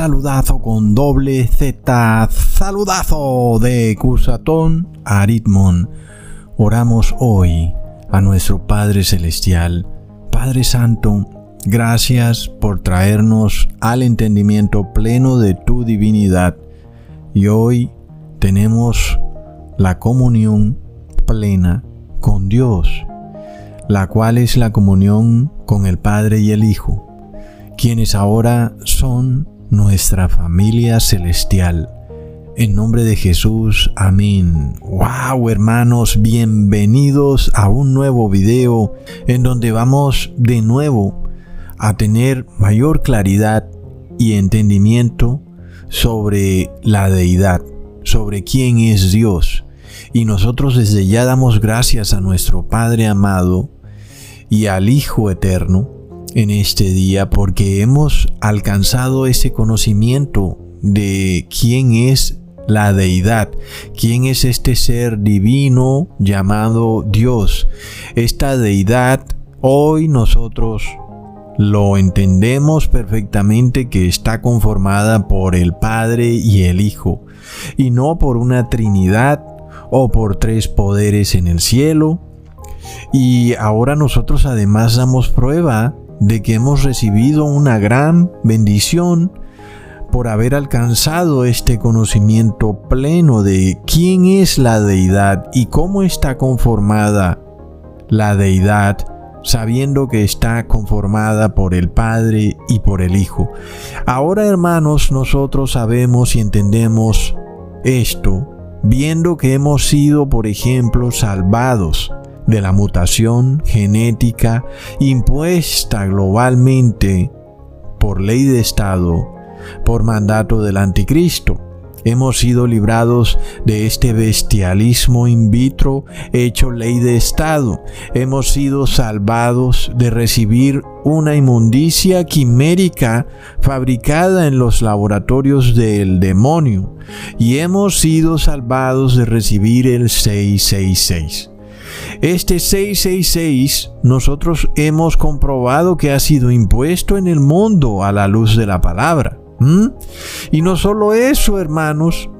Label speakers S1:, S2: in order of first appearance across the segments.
S1: saludazo con doble Z, saludazo de Cusatón a Aritmon. Oramos hoy a nuestro Padre Celestial. Padre Santo, gracias por traernos al entendimiento pleno de tu divinidad. Y hoy tenemos la comunión plena con Dios la cual es la comunión con el Padre y el Hijo, quienes ahora son nuestra familia celestial. En nombre de Jesús, amén. ¡Wow, hermanos! Bienvenidos a un nuevo video en donde vamos de nuevo a tener mayor claridad y entendimiento sobre la deidad, sobre quién es Dios. Y nosotros desde ya damos gracias a nuestro Padre amado y al Hijo Eterno en este día porque hemos alcanzado ese conocimiento de quién es la deidad, quién es este ser divino llamado Dios. Esta deidad hoy nosotros lo entendemos perfectamente que está conformada por el Padre y el Hijo, y no por una Trinidad o por tres poderes en el cielo, y ahora nosotros además damos prueba de que hemos recibido una gran bendición por haber alcanzado este conocimiento pleno de quién es la deidad y cómo está conformada la deidad, sabiendo que está conformada por el Padre y por el Hijo. Ahora, hermanos, nosotros sabemos y entendemos esto, viendo que hemos sido, por ejemplo, salvados de la mutación genética impuesta globalmente por ley de Estado, por mandato del anticristo. Hemos sido librados de este bestialismo in vitro hecho ley de Estado. Hemos sido salvados de recibir una inmundicia quimérica fabricada en los laboratorios del demonio. Y hemos sido salvados de recibir el 666. Este 666 nosotros hemos comprobado que ha sido impuesto en el mundo a la luz de la palabra. Y no solo eso, hermanos,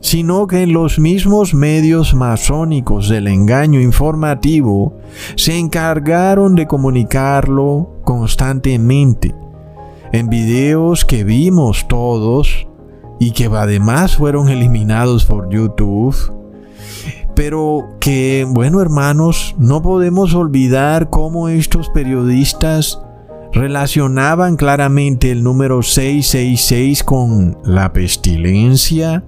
S1: sino que en los mismos medios masónicos del engaño informativo se encargaron de comunicarlo constantemente. En videos que vimos todos y que además fueron eliminados por YouTube, pero que, bueno hermanos, no podemos olvidar cómo estos periodistas relacionaban claramente el número 666 con la pestilencia.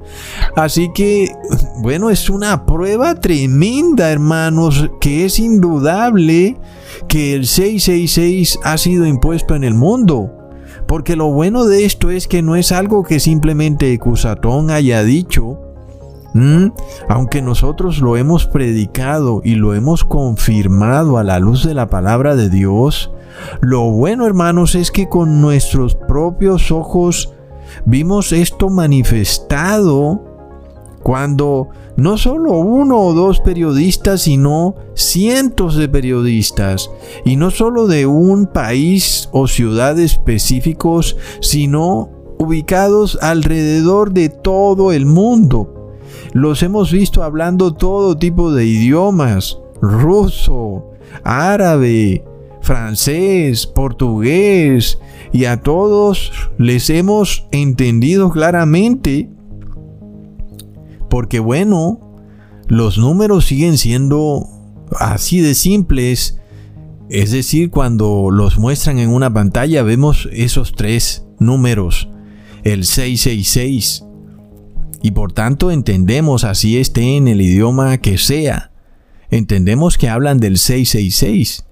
S1: Así que, bueno, es una prueba tremenda, hermanos, que es indudable que el 666 ha sido impuesto en el mundo. Porque lo bueno de esto es que no es algo que simplemente Cusatón haya dicho, ¿Mm? Aunque nosotros lo hemos predicado y lo hemos confirmado a la luz de la palabra de Dios, lo bueno hermanos es que con nuestros propios ojos vimos esto manifestado cuando no solo uno o dos periodistas, sino cientos de periodistas, y no solo de un país o ciudad específicos, sino ubicados alrededor de todo el mundo, los hemos visto hablando todo tipo de idiomas, ruso, árabe, francés, portugués, y a todos les hemos entendido claramente, porque bueno, los números siguen siendo así de simples, es decir, cuando los muestran en una pantalla vemos esos tres números, el 666, y por tanto entendemos así esté en el idioma que sea. Entendemos que hablan del 666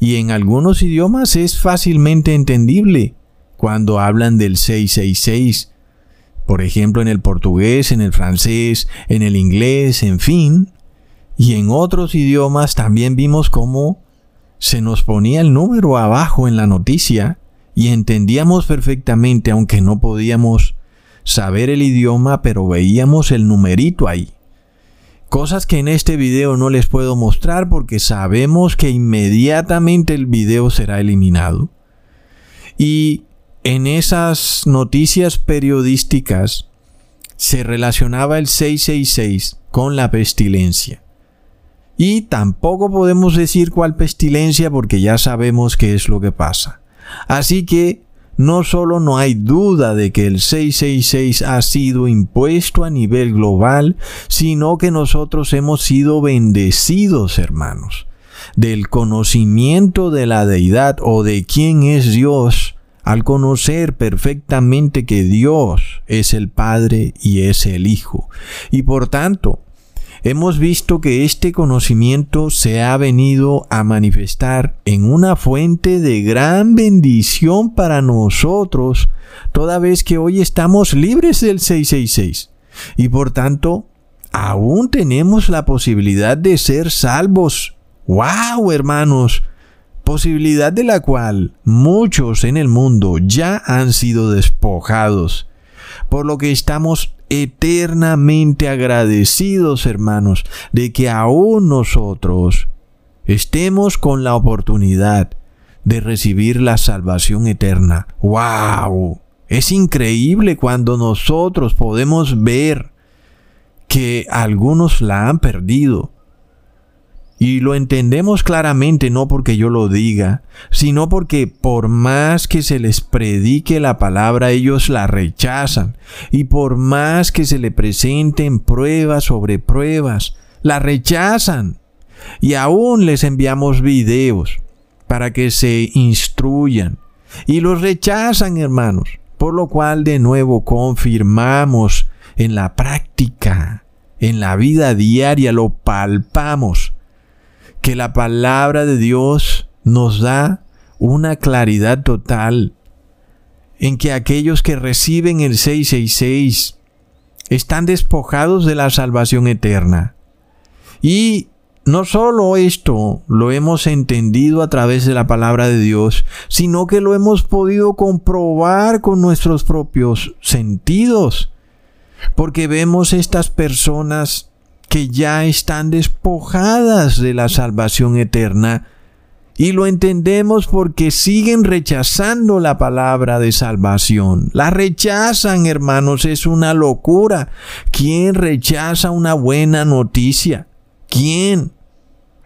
S1: y en algunos idiomas es fácilmente entendible cuando hablan del 666. Por ejemplo, en el portugués, en el francés, en el inglés, en fin. Y en otros idiomas también vimos cómo se nos ponía el número abajo en la noticia y entendíamos perfectamente, aunque no podíamos saber el idioma, pero veíamos el numerito ahí. Cosas que en este video no les puedo mostrar porque sabemos que inmediatamente el video será eliminado. Y en esas noticias periodísticas se relacionaba el 666 con la pestilencia. Y tampoco podemos decir cuál pestilencia porque ya sabemos qué es lo que pasa. Así que no solo no hay duda de que el 666 ha sido impuesto a nivel global, sino que nosotros hemos sido bendecidos, hermanos, del conocimiento de la deidad o de quién es Dios, al conocer perfectamente que Dios es el Padre y es el Hijo. Y por tanto, hemos visto que este conocimiento se ha venido a manifestar en una fuente de gran bendición para nosotros, toda vez que hoy estamos libres del 666. Y por tanto, aún tenemos la posibilidad de ser salvos. ¡Wow, hermanos! Posibilidad de la cual muchos en el mundo ya han sido despojados. Por lo que estamos eternamente agradecidos, hermanos, de que aún nosotros estemos con la oportunidad de recibir la salvación eterna. ¡Wow! Es increíble cuando nosotros podemos ver que algunos la han perdido y lo entendemos claramente no porque yo lo diga, sino porque por más que se les predique la palabra, ellos la rechazan. Y por más que se le presenten pruebas sobre pruebas, la rechazan. Y aún les enviamos videos para que se instruyan. Y los rechazan, hermanos. Por lo cual de nuevo confirmamos en la práctica, en la vida diaria, lo palpamos que la palabra de Dios nos da una claridad total en que aquellos que reciben el 666 están despojados de la salvación eterna. Y no solo esto lo hemos entendido a través de la palabra de Dios, sino que lo hemos podido comprobar con nuestros propios sentidos. Porque vemos estas personas que ya están despojadas de la salvación eterna. Y lo entendemos porque siguen rechazando la palabra de salvación. La rechazan, hermanos, es una locura. ¿Quién rechaza una buena noticia? ¿Quién?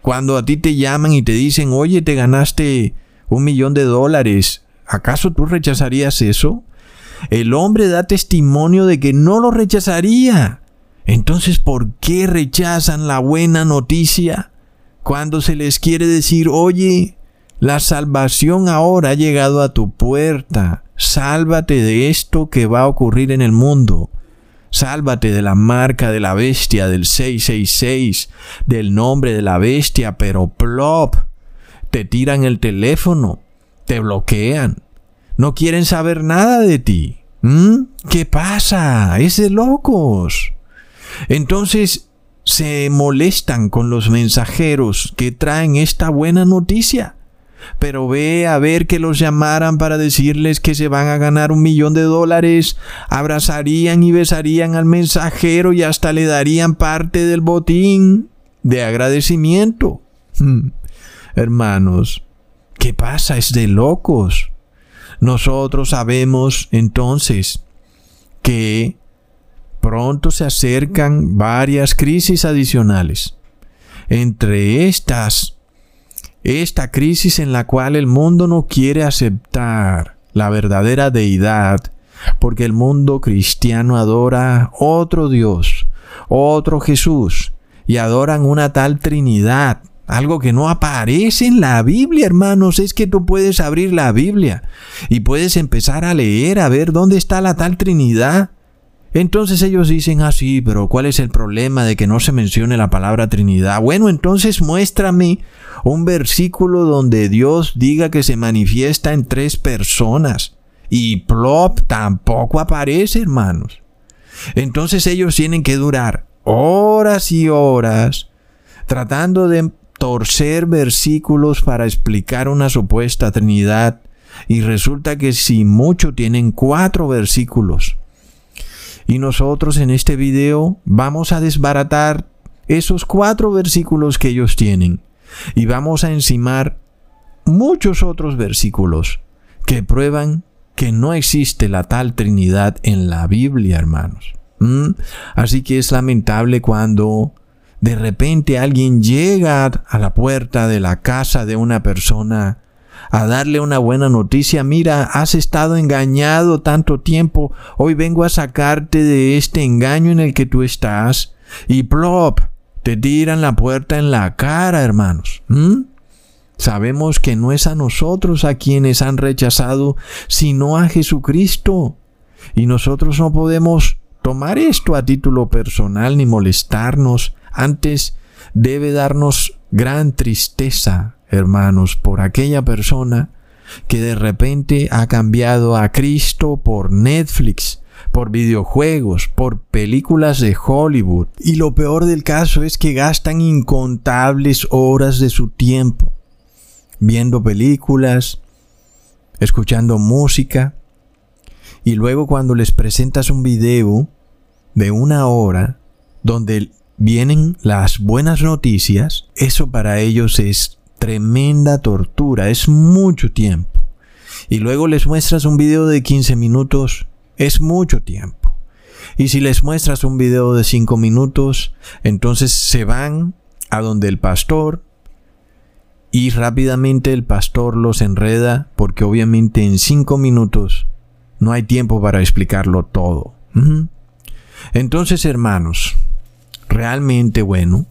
S1: Cuando a ti te llaman y te dicen, oye, te ganaste un millón de dólares, ¿acaso tú rechazarías eso? El hombre da testimonio de que no lo rechazaría. Entonces, ¿por qué rechazan la buena noticia cuando se les quiere decir, oye, la salvación ahora ha llegado a tu puerta, sálvate de esto que va a ocurrir en el mundo? Sálvate de la marca de la bestia del 666, del nombre de la bestia, pero plop, te tiran el teléfono, te bloquean, no quieren saber nada de ti. ¿Mm? ¿Qué pasa? Es de locos. Entonces se molestan con los mensajeros que traen esta buena noticia. Pero ve a ver que los llamaran para decirles que se van a ganar un millón de dólares, abrazarían y besarían al mensajero y hasta le darían parte del botín de agradecimiento. Hmm. Hermanos, ¿qué pasa? Es de locos. Nosotros sabemos entonces que pronto se acercan varias crisis adicionales. Entre estas, esta crisis en la cual el mundo no quiere aceptar la verdadera deidad, porque el mundo cristiano adora otro Dios, otro Jesús, y adoran una tal Trinidad, algo que no aparece en la Biblia, hermanos, es que tú puedes abrir la Biblia y puedes empezar a leer a ver dónde está la tal Trinidad. Entonces ellos dicen, ah, sí, pero ¿cuál es el problema de que no se mencione la palabra Trinidad? Bueno, entonces muéstrame un versículo donde Dios diga que se manifiesta en tres personas. Y plop tampoco aparece, hermanos. Entonces ellos tienen que durar horas y horas tratando de torcer versículos para explicar una supuesta Trinidad. Y resulta que si mucho tienen cuatro versículos y nosotros en este video vamos a desbaratar esos cuatro versículos que ellos tienen. Y vamos a encimar muchos otros versículos que prueban que no existe la tal Trinidad en la Biblia, hermanos. ¿Mm? Así que es lamentable cuando de repente alguien llega a la puerta de la casa de una persona a darle una buena noticia. Mira, has estado engañado tanto tiempo. Hoy vengo a sacarte de este engaño en el que tú estás. Y plop, te tiran la puerta en la cara, hermanos. ¿Mm? Sabemos que no es a nosotros a quienes han rechazado, sino a Jesucristo. Y nosotros no podemos tomar esto a título personal ni molestarnos. Antes debe darnos gran tristeza, hermanos, por aquella persona que de repente ha cambiado a Cristo por Netflix, por videojuegos, por películas de Hollywood. Y lo peor del caso es que gastan incontables horas de su tiempo viendo películas, escuchando música, y luego cuando les presentas un video de una hora donde vienen las buenas noticias, eso para ellos es tremenda tortura, es mucho tiempo. Y luego les muestras un video de 15 minutos, es mucho tiempo. Y si les muestras un video de 5 minutos, entonces se van a donde el pastor y rápidamente el pastor los enreda porque obviamente en cinco minutos no hay tiempo para explicarlo todo. Entonces, hermanos, realmente bueno,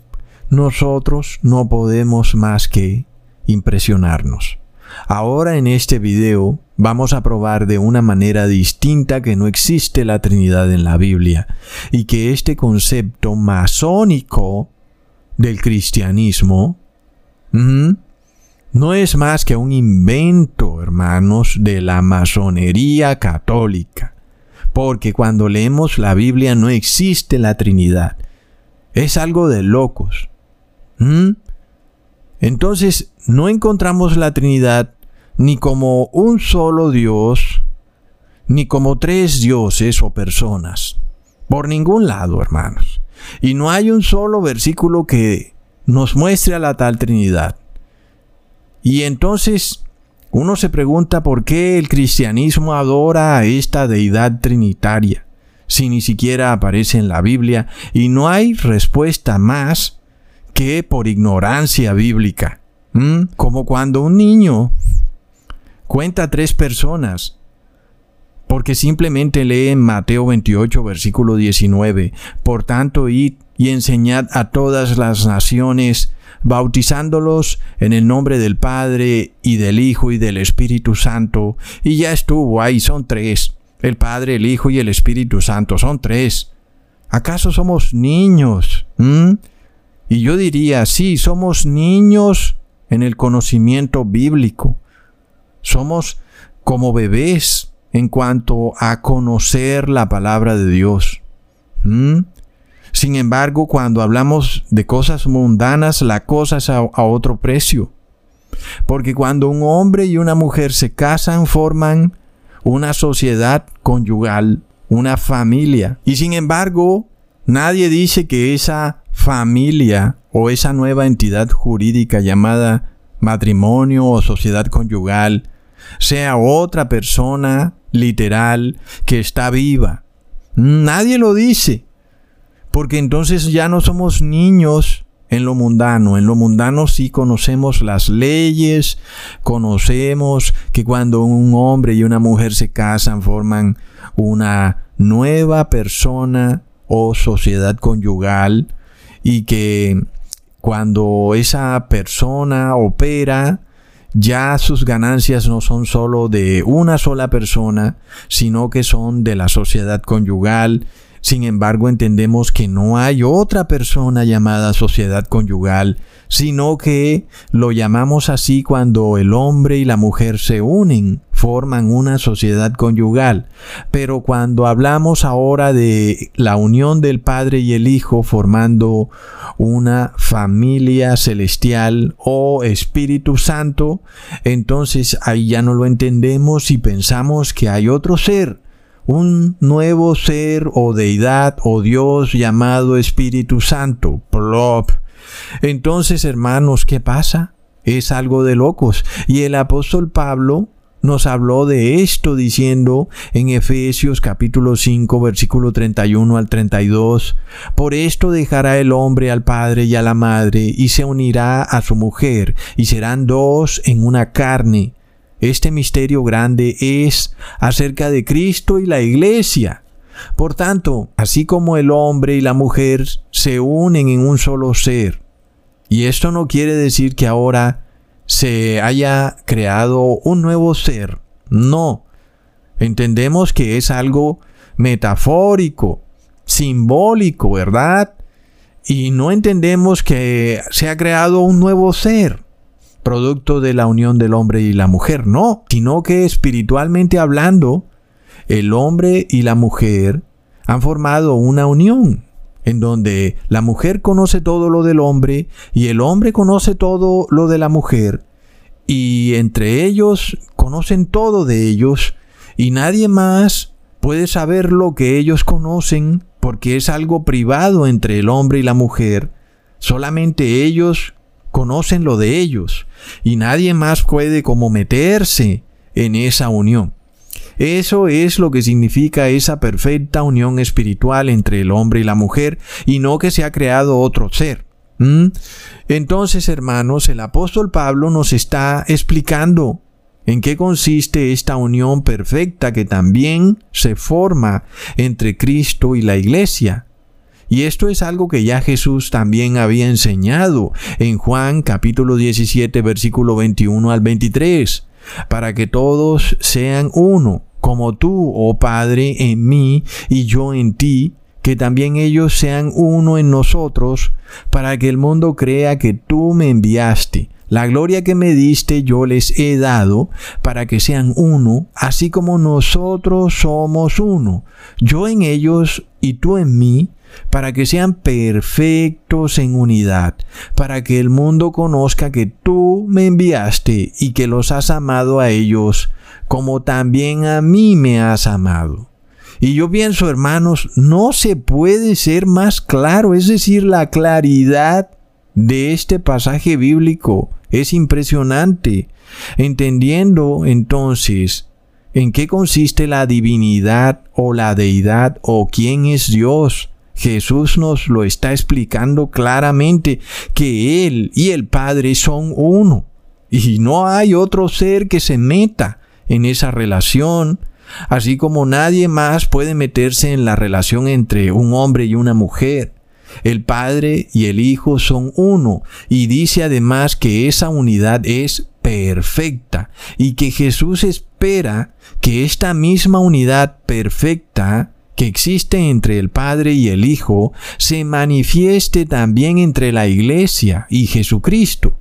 S1: nosotros no podemos más que impresionarnos. Ahora en este video vamos a probar de una manera distinta que no existe la Trinidad en la Biblia y que este concepto masónico del cristianismo no es más que un invento, hermanos, de la masonería católica. Porque cuando leemos la Biblia no existe la Trinidad. Es algo de locos. ¿Mm? Entonces, no encontramos la Trinidad ni como un solo Dios, ni como tres dioses o personas. Por ningún lado, hermanos. Y no hay un solo versículo que nos muestre a la tal Trinidad. Y entonces uno se pregunta por qué el cristianismo adora a esta deidad trinitaria, si ni siquiera aparece en la Biblia, y no hay respuesta más que por ignorancia bíblica. Como cuando un niño cuenta a tres personas, porque simplemente lee en Mateo 28, versículo 19, por tanto, id y enseñad a todas las naciones, bautizándolos en el nombre del Padre y del Hijo y del Espíritu Santo. Y ya estuvo ahí, son tres. El Padre, el Hijo y el Espíritu Santo, son tres. ¿Acaso somos niños? Y yo diría, sí, somos niños en el conocimiento bíblico. Somos como bebés en cuanto a conocer la palabra de Dios. ¿Mm? Sin embargo, cuando hablamos de cosas mundanas, la cosa es a, otro precio. Porque cuando un hombre y una mujer se casan, forman una sociedad conyugal, una familia. Y sin embargo, nadie dice que esa familia o esa nueva entidad jurídica llamada matrimonio o sociedad conyugal sea otra persona literal que está viva. Nadie lo dice porque entonces ya no somos niños en lo mundano. En lo mundano sí conocemos las leyes, conocemos que cuando un hombre y una mujer se casan forman una nueva persona o sociedad conyugal y que cuando esa persona opera, ya sus ganancias no son solo de una sola persona, sino que son de la sociedad conyugal. Sin embargo, entendemos que no hay otra persona llamada sociedad conyugal, sino que lo llamamos así cuando el hombre y la mujer se unen, forman una sociedad conyugal. Pero cuando hablamos ahora de la unión del Padre y el Hijo formando una familia celestial o Espíritu Santo, entonces ahí ya no lo entendemos y pensamos que hay otro ser un nuevo ser o deidad o Dios llamado Espíritu Santo. Plop. Entonces, hermanos, ¿qué pasa? Es algo de locos. Y el apóstol Pablo nos habló de esto diciendo en Efesios capítulo 5 versículo 31 al 32, Por esto dejará el hombre al padre y a la madre y se unirá a su mujer y serán dos en una carne. Este misterio grande es acerca de Cristo y la iglesia. Por tanto, así como el hombre y la mujer se unen en un solo ser, y esto no quiere decir que ahora se haya creado un nuevo ser, no. Entendemos que es algo metafórico, simbólico, ¿verdad? Y no entendemos que se ha creado un nuevo ser, producto de la unión del hombre y la mujer, no, sino que espiritualmente hablando, el hombre y la mujer han formado una unión en donde la mujer conoce todo lo del hombre y el hombre conoce todo lo de la mujer y entre ellos conocen todo de ellos y nadie más puede saber lo que ellos conocen porque es algo privado entre el hombre y la mujer. Solamente ellos conocen lo de ellos y nadie más puede como meterse en esa unión. Eso es lo que significa esa perfecta unión espiritual entre el hombre y la mujer y no que se ha creado otro ser. Entonces, hermanos, el apóstol Pablo nos está explicando en qué consiste esta unión perfecta que también se forma entre Cristo y la iglesia. Y esto es algo que ya Jesús también había enseñado en Juan capítulo 17 versículo 21 al 23, para que todos sean uno, como tú, oh Padre, en mí y yo en ti, que también ellos sean uno en nosotros, para que el mundo crea que tú me enviaste. La gloria que me diste yo les he dado, para que sean uno, así como nosotros somos uno, yo en ellos y tú en mí, para que sean perfectos en unidad, para que el mundo conozca que tú me enviaste y que los has amado a ellos, como también a mí me has amado. Y yo pienso, hermanos, no se puede ser más claro, es decir, la claridad de este pasaje bíblico es impresionante, entendiendo entonces en qué consiste la divinidad o la deidad o quién es Dios. Jesús nos lo está explicando claramente que Él y el Padre son uno y no hay otro ser que se meta en esa relación así como nadie más puede meterse en la relación entre un hombre y una mujer. El Padre y el Hijo son uno y dice además que esa unidad es perfecta y que Jesús espera que esta misma unidad perfecta que existe entre el Padre y el Hijo se manifieste también entre la Iglesia y Jesucristo.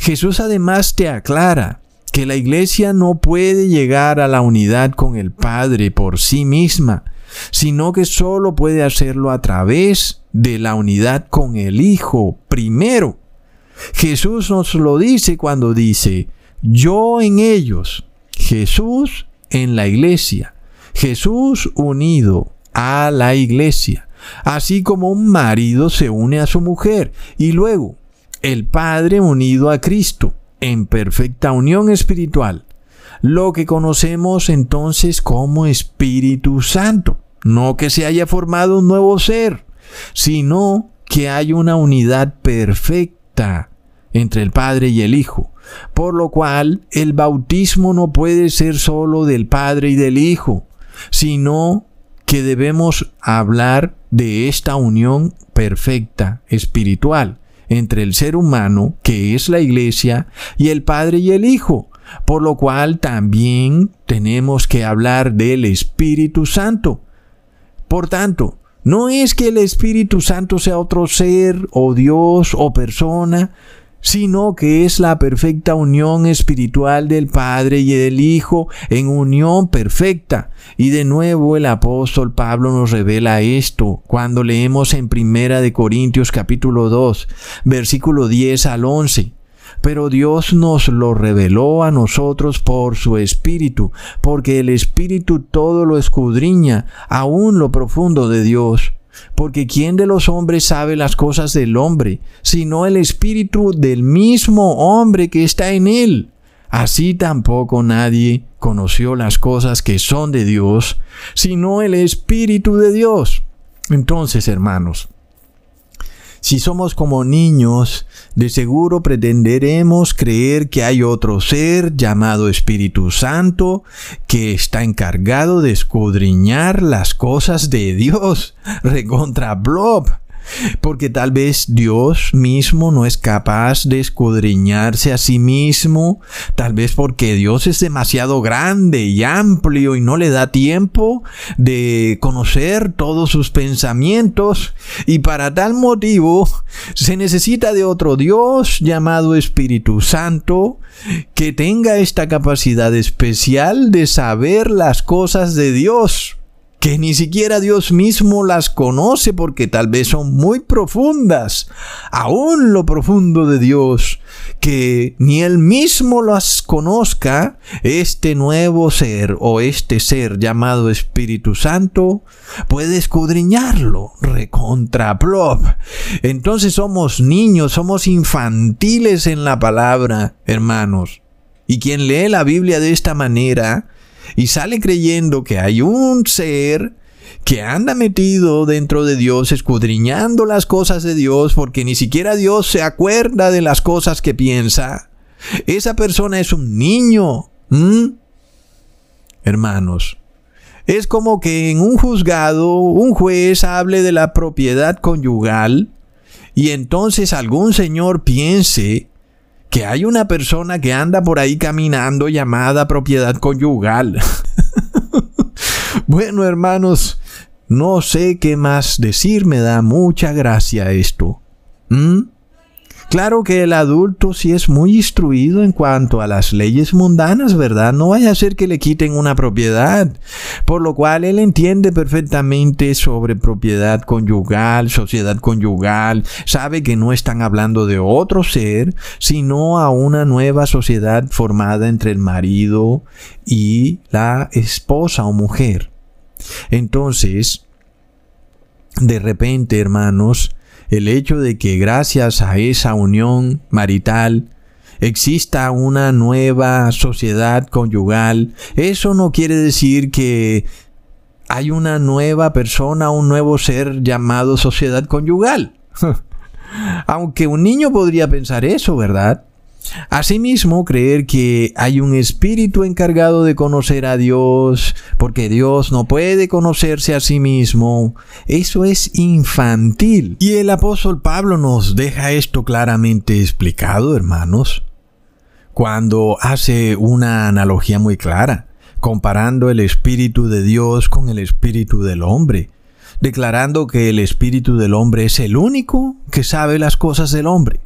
S1: Jesús además te aclara que la iglesia no puede llegar a la unidad con el Padre por sí misma, sino que solo puede hacerlo a través de la unidad con el Hijo primero. Jesús nos lo dice cuando dice, yo en ellos, Jesús en la iglesia, Jesús unido a la iglesia, así como un marido se une a su mujer y luego el Padre unido a Cristo en perfecta unión espiritual, lo que conocemos entonces como Espíritu Santo. No que se haya formado un nuevo ser, sino que hay una unidad perfecta entre el Padre y el Hijo, por lo cual el bautismo no puede ser solo del Padre y del Hijo, sino que debemos hablar de esta unión perfecta espiritual entre el ser humano, que es la iglesia, y el Padre y el Hijo, por lo cual también tenemos que hablar del Espíritu Santo. Por tanto, no es que el Espíritu Santo sea otro ser o Dios o persona, sino que es la perfecta unión espiritual del Padre y del Hijo en unión perfecta. Y de nuevo el apóstol Pablo nos revela esto cuando leemos en Primera de Corintios capítulo 2, versículo 10 al 11. Pero Dios nos lo reveló a nosotros por su Espíritu, porque el Espíritu todo lo escudriña, aún lo profundo de Dios porque ¿quién de los hombres sabe las cosas del hombre, sino el espíritu del mismo hombre que está en él? Así tampoco nadie conoció las cosas que son de Dios, sino el Espíritu de Dios. Entonces, hermanos, si somos como niños, de seguro pretenderemos creer que hay otro ser llamado Espíritu Santo que está encargado de escudriñar las cosas de Dios. Recontra Blob. Porque tal vez Dios mismo no es capaz de escudriñarse a sí mismo, tal vez porque Dios es demasiado grande y amplio y no le da tiempo de conocer todos sus pensamientos. Y para tal motivo se necesita de otro Dios llamado Espíritu Santo que tenga esta capacidad especial de saber las cosas de Dios que ni siquiera Dios mismo las conoce porque tal vez son muy profundas, aún lo profundo de Dios, que ni él mismo las conozca, este nuevo ser o este ser llamado Espíritu Santo puede escudriñarlo, recontra Entonces somos niños, somos infantiles en la palabra, hermanos. Y quien lee la Biblia de esta manera, y sale creyendo que hay un ser que anda metido dentro de Dios, escudriñando las cosas de Dios, porque ni siquiera Dios se acuerda de las cosas que piensa. Esa persona es un niño. Hermanos, es como que en un juzgado un juez hable de la propiedad conyugal y entonces algún señor piense que hay una persona que anda por ahí caminando llamada propiedad conyugal. bueno, hermanos, no sé qué más decir, me da mucha gracia esto. ¿Mm? Claro que el adulto sí es muy instruido en cuanto a las leyes mundanas, ¿verdad? No vaya a ser que le quiten una propiedad, por lo cual él entiende perfectamente sobre propiedad conyugal, sociedad conyugal, sabe que no están hablando de otro ser, sino a una nueva sociedad formada entre el marido y la esposa o mujer. Entonces, de repente, hermanos, el hecho de que gracias a esa unión marital exista una nueva sociedad conyugal, eso no quiere decir que hay una nueva persona, un nuevo ser llamado sociedad conyugal. Aunque un niño podría pensar eso, ¿verdad? Asimismo, creer que hay un espíritu encargado de conocer a Dios, porque Dios no puede conocerse a sí mismo, eso es infantil. Y el apóstol Pablo nos deja esto claramente explicado, hermanos, cuando hace una analogía muy clara, comparando el espíritu de Dios con el espíritu del hombre, declarando que el espíritu del hombre es el único que sabe las cosas del hombre.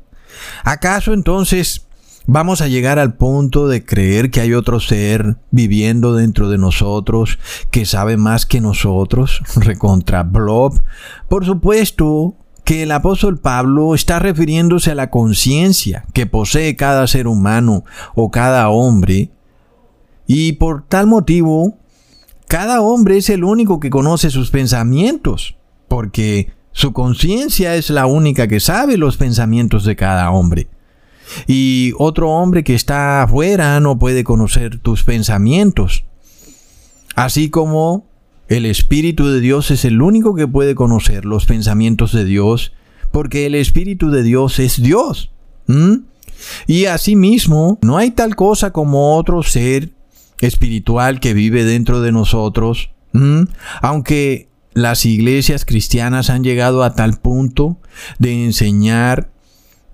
S1: ¿Acaso entonces Vamos a llegar al punto de creer que hay otro ser viviendo dentro de nosotros que sabe más que nosotros, recontra Blob. Por supuesto que el apóstol Pablo está refiriéndose a la conciencia que posee cada ser humano o cada hombre, y por tal motivo, cada hombre es el único que conoce sus pensamientos, porque su conciencia es la única que sabe los pensamientos de cada hombre. Y otro hombre que está afuera no puede conocer tus pensamientos. Así como el Espíritu de Dios es el único que puede conocer los pensamientos de Dios, porque el Espíritu de Dios es Dios. Y asimismo, no hay tal cosa como otro ser espiritual que vive dentro de nosotros, aunque las iglesias cristianas han llegado a tal punto de enseñar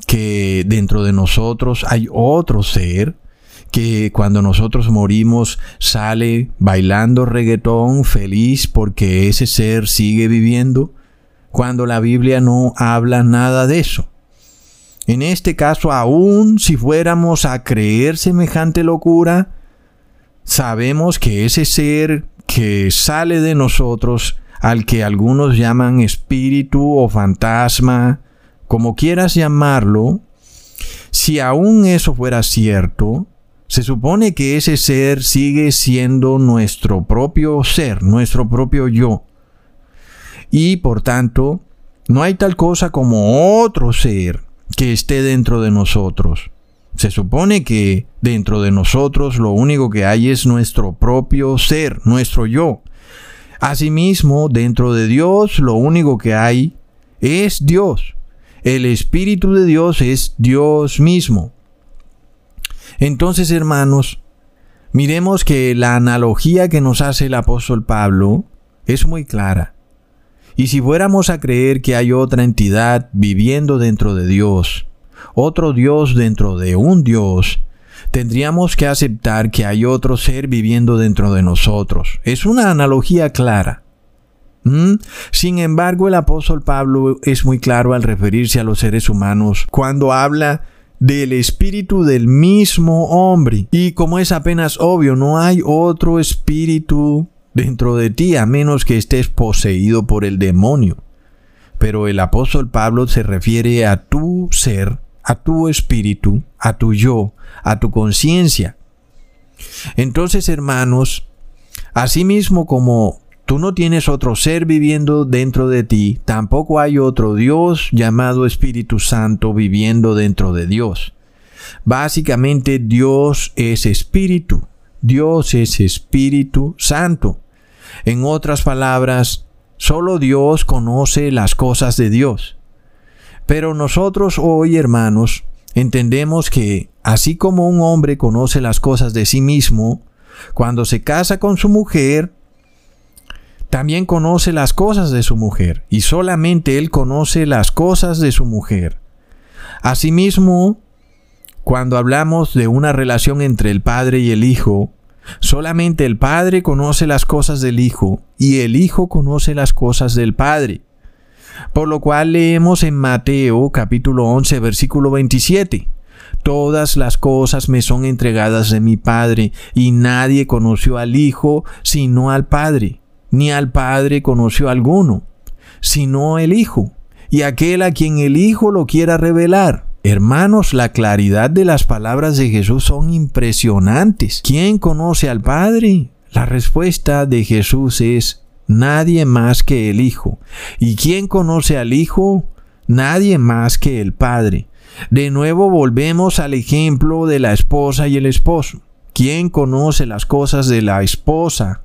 S1: que dentro de nosotros hay otro ser que cuando nosotros morimos sale bailando reggaetón feliz porque ese ser sigue viviendo, cuando la Biblia no habla nada de eso. En este caso, aún si fuéramos a creer semejante locura, sabemos que ese ser que sale de nosotros, al que algunos llaman espíritu o fantasma, como quieras llamarlo, si aún eso fuera cierto, se supone que ese ser sigue siendo nuestro propio ser, nuestro propio yo. Y por tanto, no hay tal cosa como otro ser que esté dentro de nosotros. Se supone que dentro de nosotros lo único que hay es nuestro propio ser, nuestro yo. Asimismo, dentro de Dios lo único que hay es Dios. El Espíritu de Dios es Dios mismo. Entonces, hermanos, miremos que la analogía que nos hace el apóstol Pablo es muy clara. Y si fuéramos a creer que hay otra entidad viviendo dentro de Dios, otro Dios dentro de un Dios, tendríamos que aceptar que hay otro ser viviendo dentro de nosotros. Es una analogía clara. ¿Mm? Sin embargo, el apóstol Pablo es muy claro al referirse a los seres humanos cuando habla del espíritu del mismo hombre. Y como es apenas obvio, no hay otro espíritu dentro de ti a menos que estés poseído por el demonio. Pero el apóstol Pablo se refiere a tu ser a tu espíritu, a tu yo, a tu conciencia. Entonces, hermanos, asimismo como tú no tienes otro ser viviendo dentro de ti, tampoco hay otro Dios llamado Espíritu Santo viviendo dentro de Dios. Básicamente Dios es espíritu, Dios es Espíritu Santo. En otras palabras, solo Dios conoce las cosas de Dios. Pero nosotros hoy, hermanos, entendemos que así como un hombre conoce las cosas de sí mismo, cuando se casa con su mujer, también conoce las cosas de su mujer, y solamente él conoce las cosas de su mujer. Asimismo, cuando hablamos de una relación entre el padre y el hijo, solamente el padre conoce las cosas del hijo, y el hijo conoce las cosas del padre. Por lo cual leemos en Mateo capítulo 11 versículo 27. Todas las cosas me son entregadas de mi Padre, y nadie conoció al Hijo sino al Padre, ni al Padre conoció alguno, sino el Hijo, y aquel a quien el Hijo lo quiera revelar. Hermanos, la claridad de las palabras de Jesús son impresionantes. ¿Quién conoce al Padre? La respuesta de Jesús es nadie más que el Hijo. ¿Y quién conoce al Hijo? Nadie más que el Padre. De nuevo volvemos al ejemplo de la esposa y el esposo. ¿Quién conoce las cosas de la esposa?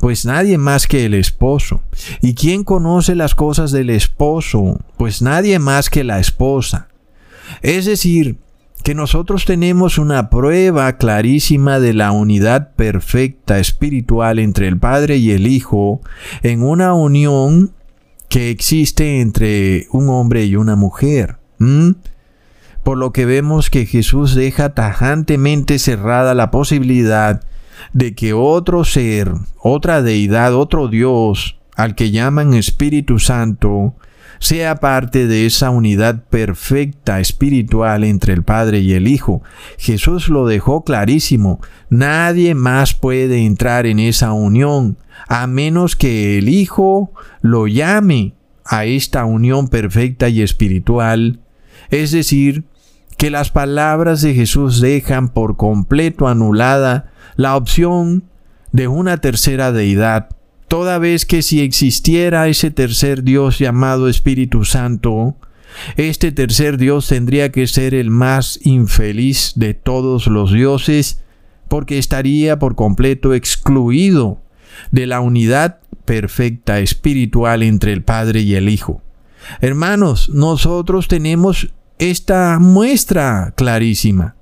S1: Pues nadie más que el esposo. ¿Y quién conoce las cosas del esposo? Pues nadie más que la esposa. Es decir, que nosotros tenemos una prueba clarísima de la unidad perfecta espiritual entre el Padre y el Hijo en una unión que existe entre un hombre y una mujer. Por lo que vemos que Jesús deja tajantemente cerrada la posibilidad de que otro ser, otra deidad, otro Dios, al que llaman Espíritu Santo, sea parte de esa unidad perfecta espiritual entre el Padre y el Hijo. Jesús lo dejó clarísimo. Nadie más puede entrar en esa unión a menos que el Hijo lo llame a esta unión perfecta y espiritual. Es decir, que las palabras de Jesús dejan por completo anulada la opción de una tercera deidad toda vez que si existiera ese tercer Dios llamado Espíritu Santo, este tercer Dios tendría que ser el más infeliz de todos los dioses, porque estaría por completo excluido de la unidad perfecta espiritual entre el Padre y el Hijo. Hermanos, nosotros tenemos esta muestra clarísima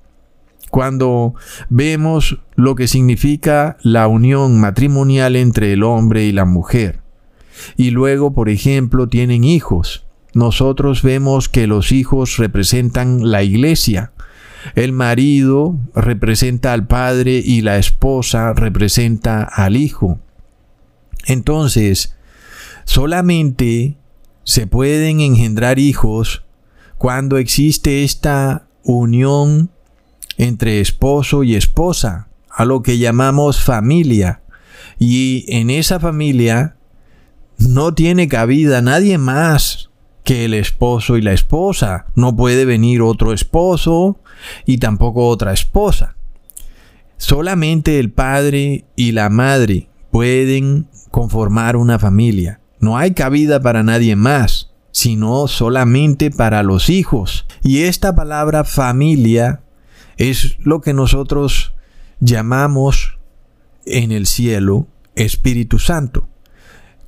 S1: cuando vemos lo que significa la unión matrimonial entre el hombre y la mujer. Y luego, por ejemplo, tienen hijos. Nosotros vemos que los hijos representan la iglesia. El marido representa al padre y la esposa representa al hijo. Entonces, solamente se pueden engendrar hijos cuando existe esta unión entre esposo y esposa, a lo que llamamos familia. Y en esa familia no tiene cabida nadie más que el esposo y la esposa. No puede venir otro esposo y tampoco otra esposa. Solamente el padre y la madre pueden conformar una familia. No hay cabida para nadie más, sino solamente para los hijos. Y esta palabra familia es lo que nosotros llamamos en el cielo Espíritu Santo.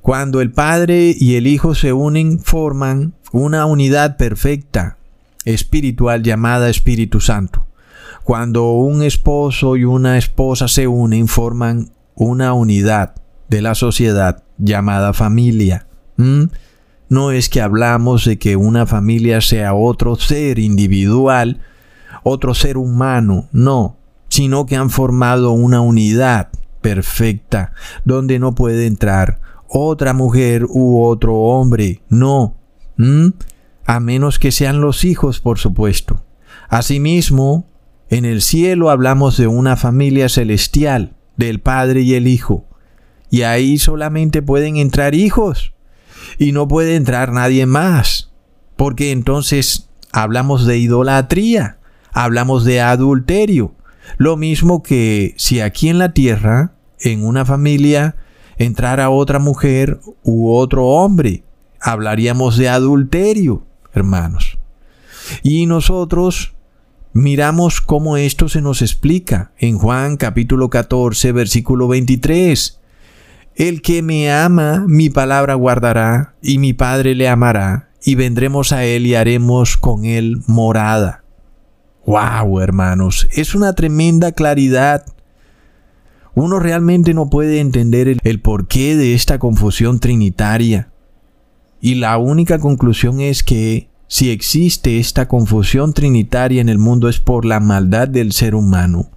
S1: Cuando el Padre y el Hijo se unen, forman una unidad perfecta espiritual llamada Espíritu Santo. Cuando un esposo y una esposa se unen, forman una unidad de la sociedad llamada familia. ¿Mm? No es que hablamos de que una familia sea otro ser individual, otro ser humano, no, sino que han formado una unidad perfecta donde no puede entrar otra mujer u otro hombre, no, a menos que sean los hijos, por supuesto. Asimismo, en el cielo hablamos de una familia celestial, del Padre y el Hijo, y ahí solamente pueden entrar hijos, y no puede entrar nadie más, porque entonces hablamos de idolatría, hablamos de adulterio, lo mismo que si aquí en la tierra, en una familia, entrara otra mujer u otro hombre, hablaríamos de adulterio, hermanos. Y nosotros miramos cómo esto se nos explica en Juan capítulo 14, versículo 23. El que me ama, mi palabra guardará, y mi Padre le amará, y vendremos a él y haremos con él morada. ¡Wow, hermanos! Es una tremenda claridad. Uno realmente no puede entender el, porqué de esta confusión trinitaria. Y la única conclusión es que si existe esta confusión trinitaria en el mundo es por la maldad del ser humano,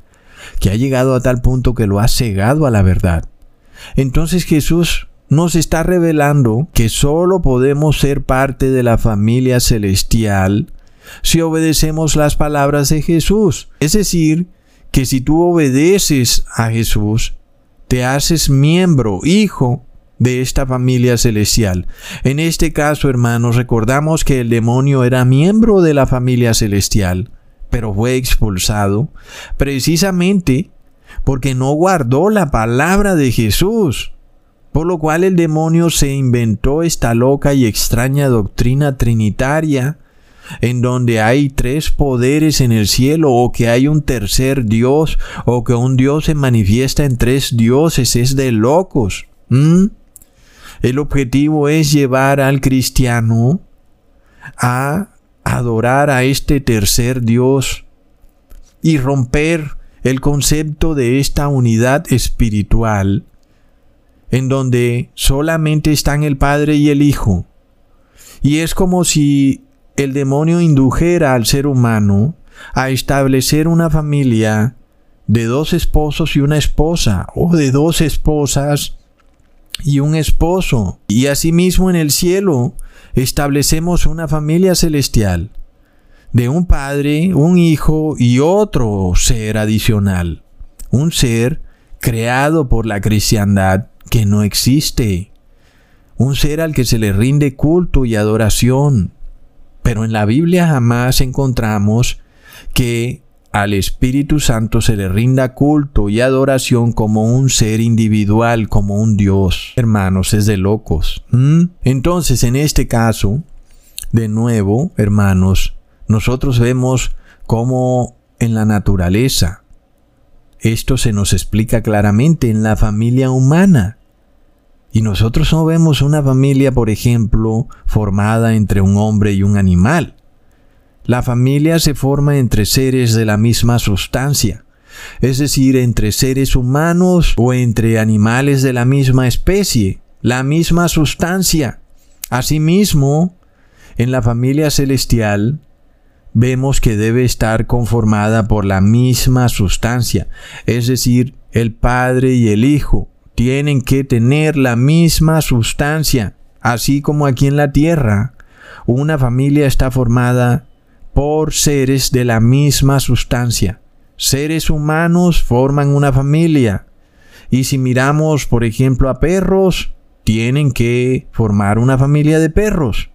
S1: que ha llegado a tal punto que lo ha cegado a la verdad. Entonces Jesús nos está revelando que solo podemos ser parte de la familia celestial si obedecemos las palabras de Jesús. Es decir, que si tú obedeces a Jesús, te haces miembro, hijo de esta familia celestial. En este caso, hermanos, recordamos que el demonio era miembro de la familia celestial, pero fue expulsado precisamente porque no guardó la palabra de Jesús. Por lo cual el demonio se inventó esta loca y extraña doctrina trinitaria, en donde hay tres poderes en el cielo, o que hay un tercer Dios, o que un Dios se manifiesta en tres dioses, es de locos. El objetivo es llevar al cristiano a adorar a este tercer Dios y romper el concepto de esta unidad espiritual en donde solamente están el Padre y el Hijo. Y es como si el demonio indujera al ser humano a establecer una familia de dos esposos y una esposa, o de dos esposas y un esposo. Y asimismo en el cielo establecemos una familia celestial de un padre, un hijo y otro ser adicional. Un ser creado por la cristiandad que no existe. Un ser al que se le rinde culto y adoración. Pero en la Biblia jamás encontramos que al Espíritu Santo se le rinda culto y adoración como un ser individual, como un Dios. Hermanos, es de locos. Entonces, en este caso, de nuevo, hermanos, nosotros vemos cómo en la naturaleza esto se nos explica claramente en la familia humana. Y nosotros no vemos una familia, por ejemplo, formada entre un hombre y un animal. La familia se forma entre seres de la misma sustancia, es decir, entre seres humanos o entre animales de la misma especie, la misma sustancia. Asimismo, en la familia celestial, vemos que debe estar conformada por la misma sustancia, es decir, el Padre y el Hijo tienen que tener la misma sustancia, así como aquí en la tierra. Una familia está formada por seres de la misma sustancia. Seres humanos forman una familia. Y si miramos, por ejemplo, a perros, tienen que formar una familia de perros.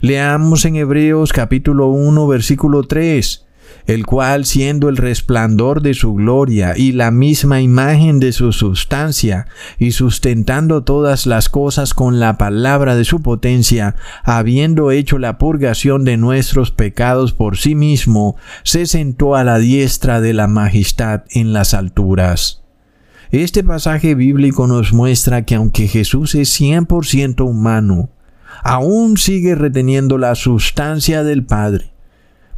S1: Leamos en Hebreos capítulo 1 versículo 3. El cual siendo el resplandor de su gloria y la misma imagen de su sustancia, y sustentando todas las cosas con la palabra de su potencia, habiendo hecho la purgación de nuestros pecados por sí mismo, se sentó a la diestra de la majestad en las alturas. Este pasaje bíblico nos muestra que aunque Jesús es 100% humano, aún sigue reteniendo la sustancia del Padre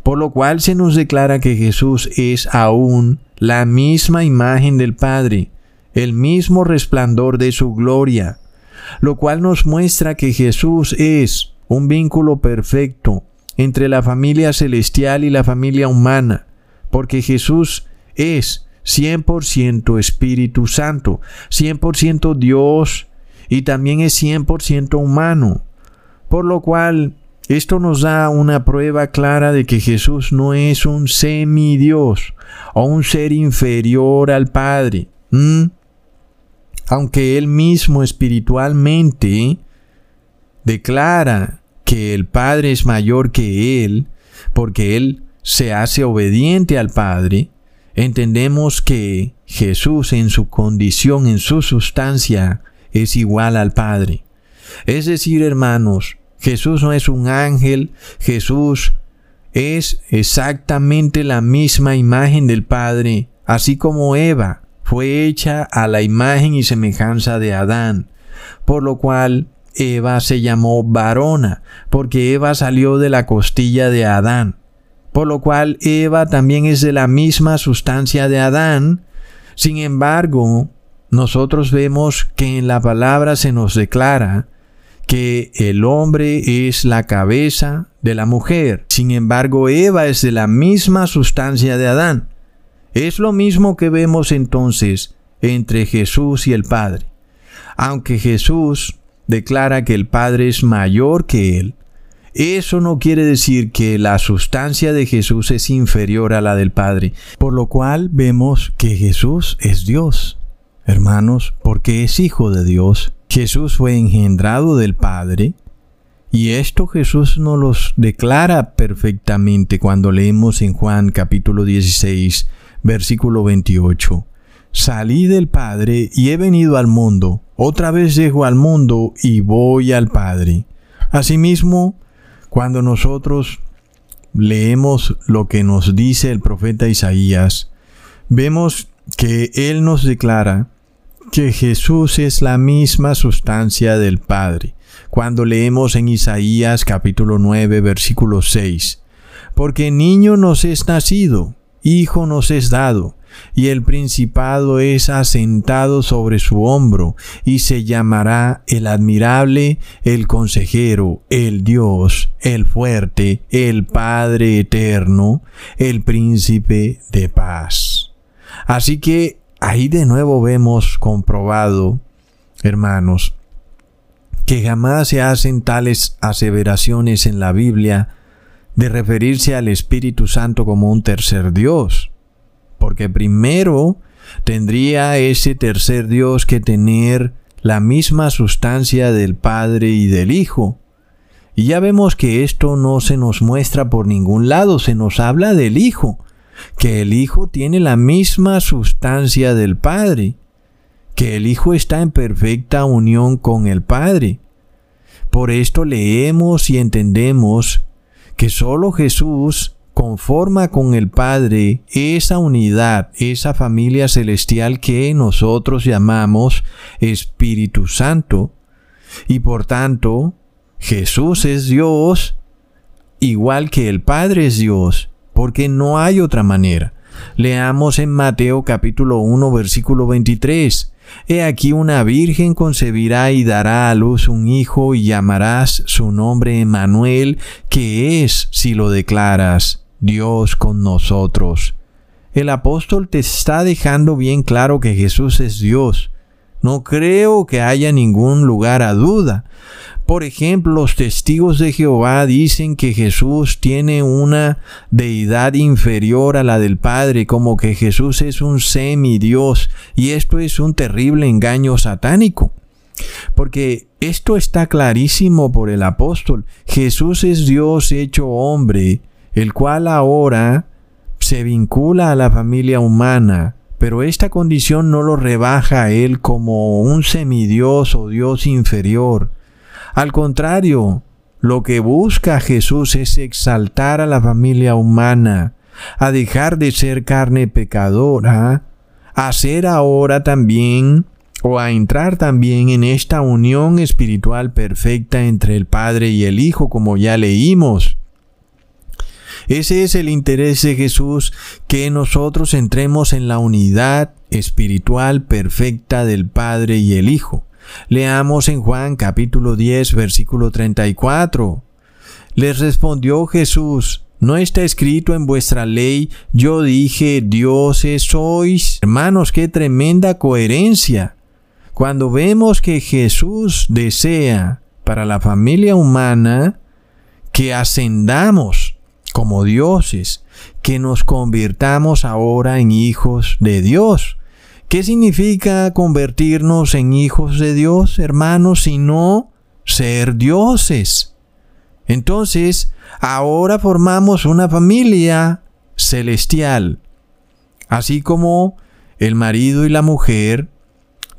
S1: por lo cual se nos declara que Jesús es aún la misma imagen del Padre, el mismo resplandor de su gloria, lo cual nos muestra que Jesús es un vínculo perfecto entre la familia celestial y la familia humana, porque Jesús es 100% Espíritu Santo, 100% Dios y también es 100% humano, por lo cual esto nos da una prueba clara de que Jesús no es un semidios o un ser inferior al Padre. Aunque Él mismo espiritualmente declara que el Padre es mayor que Él, porque Él se hace obediente al Padre, entendemos que Jesús en su condición, en su sustancia, es igual al Padre. Es decir, hermanos, Jesús no es un ángel, Jesús es exactamente la misma imagen del Padre, así como Eva fue hecha a la imagen y semejanza de Adán, por lo cual Eva se llamó varona, porque Eva salió de la costilla de Adán, por lo cual Eva también es de la misma sustancia de Adán. Sin embargo, nosotros vemos que en la palabra se nos declara que el hombre es la cabeza de la mujer. Sin embargo, Eva es de la misma sustancia de Adán. Es lo mismo que vemos entonces entre Jesús y el Padre. Aunque Jesús declara que el Padre es mayor que él, eso no quiere decir que la sustancia de Jesús es inferior a la del Padre, por lo cual vemos que Jesús es Dios, hermanos, porque es hijo de Dios Jesús fue engendrado del Padre, y esto Jesús nos los declara perfectamente cuando leemos en Juan capítulo 16, versículo 28. Salí del Padre y he venido al mundo, otra vez llego al mundo y voy al Padre. Asimismo, cuando nosotros leemos lo que nos dice el profeta Isaías, vemos que Él nos declara que Jesús es la misma sustancia del Padre. Cuando leemos en Isaías capítulo 9 versículo 6, porque niño nos es nacido, hijo nos es dado, y el principado es asentado sobre su hombro, y se llamará el admirable, el consejero, el Dios, el fuerte, el Padre eterno, el príncipe de paz. Así que ahí de nuevo vemos comprobado, hermanos, que jamás se hacen tales aseveraciones en la Biblia de referirse al Espíritu Santo como un tercer Dios, porque primero tendría ese tercer Dios que tener la misma sustancia del Padre y del Hijo. Y ya vemos que esto no se nos muestra por ningún lado, se nos habla del Hijo que el Hijo tiene la misma sustancia del Padre, que el Hijo está en perfecta unión con el Padre. Por esto leemos y entendemos que sólo Jesús conforma con el Padre esa unidad, esa familia celestial que nosotros llamamos Espíritu Santo, y por tanto Jesús es Dios igual que el Padre es Dios porque no hay otra manera. Leamos en Mateo capítulo 1 versículo 23. He aquí una virgen concebirá y dará a luz un hijo y llamarás su nombre Emmanuel, que es, si lo declaras, Dios con nosotros. El apóstol te está dejando bien claro que Jesús es Dios. No creo que haya ningún lugar a duda. Por ejemplo, los testigos de Jehová dicen que Jesús tiene una deidad inferior a la del Padre, como que Jesús es un semidios, y esto es un terrible engaño satánico. Porque esto está clarísimo por el apóstol. Jesús es Dios hecho hombre, el cual ahora se vincula a la familia humana, pero esta condición no lo rebaja a él como un semidios o Dios inferior. Al contrario, lo que busca Jesús es exaltar a la familia humana, a dejar de ser carne pecadora, a ser ahora también o a entrar también en esta unión espiritual perfecta entre el Padre y el Hijo, como ya leímos. Ese es el interés de Jesús, que nosotros entremos en la unidad espiritual perfecta del Padre y el Hijo. Leamos en Juan capítulo 10 versículo 34. Les respondió Jesús, ¿no está escrito en vuestra ley, yo dije, dioses sois? Hermanos, qué tremenda coherencia. Cuando vemos que Jesús desea para la familia humana que ascendamos como dioses, que nos convirtamos ahora en hijos de Dios. ¿Qué significa convertirnos en hijos de Dios, hermanos, sino ser dioses? Entonces, ahora formamos una familia celestial, así como el marido y la mujer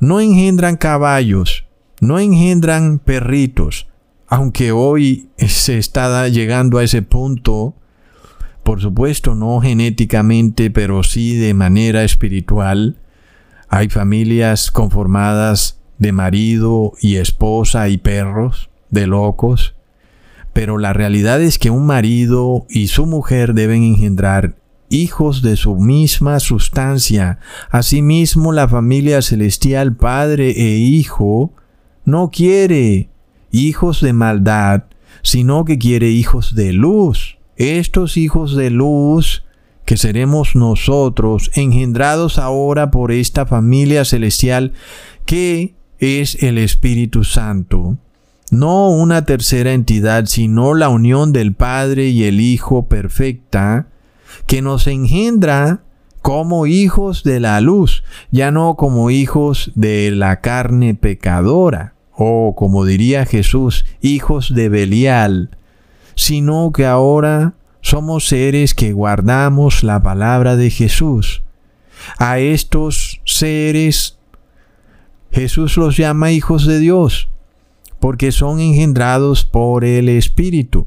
S1: no engendran caballos, no engendran perritos, aunque hoy se está llegando a ese punto por supuesto no genéticamente, pero sí de manera espiritual. Hay familias conformadas de marido y esposa y perros, de locos, pero la realidad es que un marido y su mujer deben engendrar hijos de su misma sustancia. Asimismo, la familia celestial, padre e hijo, no quiere hijos de maldad, sino que quiere hijos de luz estos hijos de luz que seremos nosotros, engendrados ahora por esta familia celestial que es el Espíritu Santo. No una tercera entidad, sino la unión del Padre y el Hijo perfecta, que nos engendra como hijos de la luz, ya no como hijos de la carne pecadora, o como diría Jesús, hijos de Belial, sino que ahora somos seres que guardamos la palabra de Jesús. A estos seres Jesús los llama hijos de Dios, porque son engendrados por el Espíritu.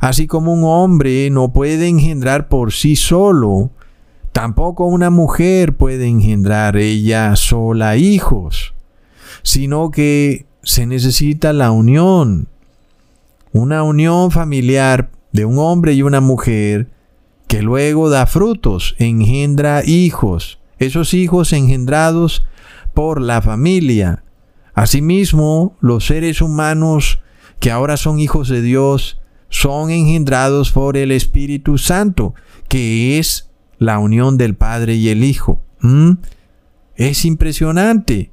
S1: Así como un hombre no puede engendrar por sí solo, tampoco una mujer puede engendrar ella sola hijos, sino que se necesita la unión una unión familiar de un hombre y una mujer que luego da frutos, engendra hijos, esos hijos engendrados por la familia. Asimismo, los seres humanos que ahora son hijos de Dios son engendrados por el Espíritu Santo, que es la unión del Padre y el Hijo. ¿Mm? Es impresionante.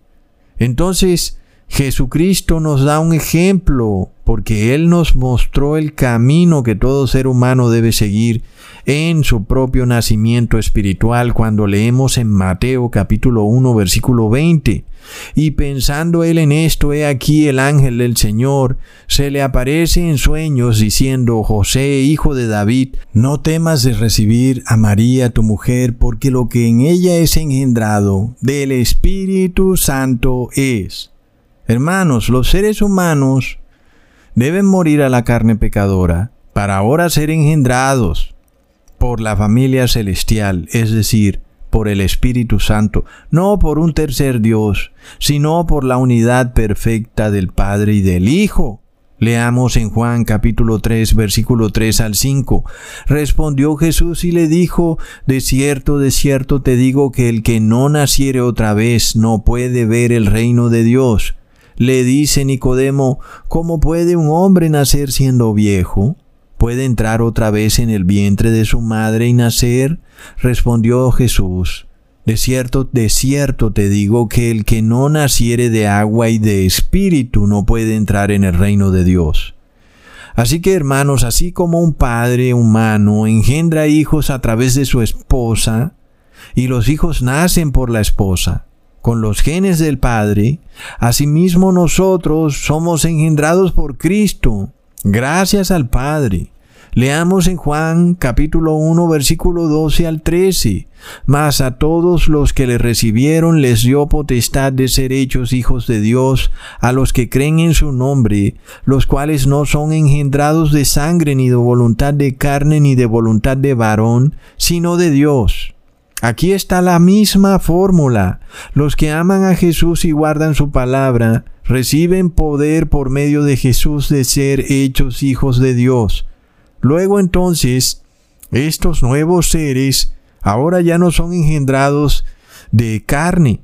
S1: Entonces, Jesucristo nos da un ejemplo porque Él nos mostró el camino que todo ser humano debe seguir en su propio nacimiento espiritual cuando leemos en Mateo capítulo 1 versículo 20. Y pensando él en esto, he aquí el ángel del Señor se le aparece en sueños diciendo, José, hijo de David, no temas de recibir a María tu mujer, porque lo que en ella es engendrado del Espíritu Santo es. Hermanos, los seres humanos deben morir a la carne pecadora para ahora ser engendrados por la familia celestial, es decir, por el Espíritu Santo, no por un tercer Dios, sino por la unidad perfecta del Padre y del Hijo. Leamos en Juan capítulo 3 versículo 3 al 5. Respondió Jesús y le dijo, De cierto, de cierto te digo que el que no naciere otra vez no puede ver el reino de Dios. Le dice Nicodemo, ¿cómo puede un hombre nacer siendo viejo? ¿Puede entrar otra vez en el vientre de su madre y nacer? Respondió Jesús, de cierto, de cierto te digo que el que no naciere de agua y de espíritu no puede entrar en el reino de Dios. Así que hermanos, así como un padre humano engendra hijos a través de su esposa, y los hijos nacen por la esposa, con los genes del Padre, asimismo nosotros somos engendrados por Cristo, gracias al Padre, Leamos en Juan capítulo 1 versículo 12 al 13. Mas a todos los que le recibieron les dio potestad de ser hechos hijos de Dios, a los que creen en su nombre, los cuales no son engendrados de sangre ni de voluntad de carne ni de voluntad de varón, sino de Dios. Aquí está la misma fórmula. Los que aman a Jesús y guardan su palabra, reciben poder por medio de Jesús de ser hechos hijos de Dios. Luego entonces, estos nuevos seres ahora ya no son engendrados de carne,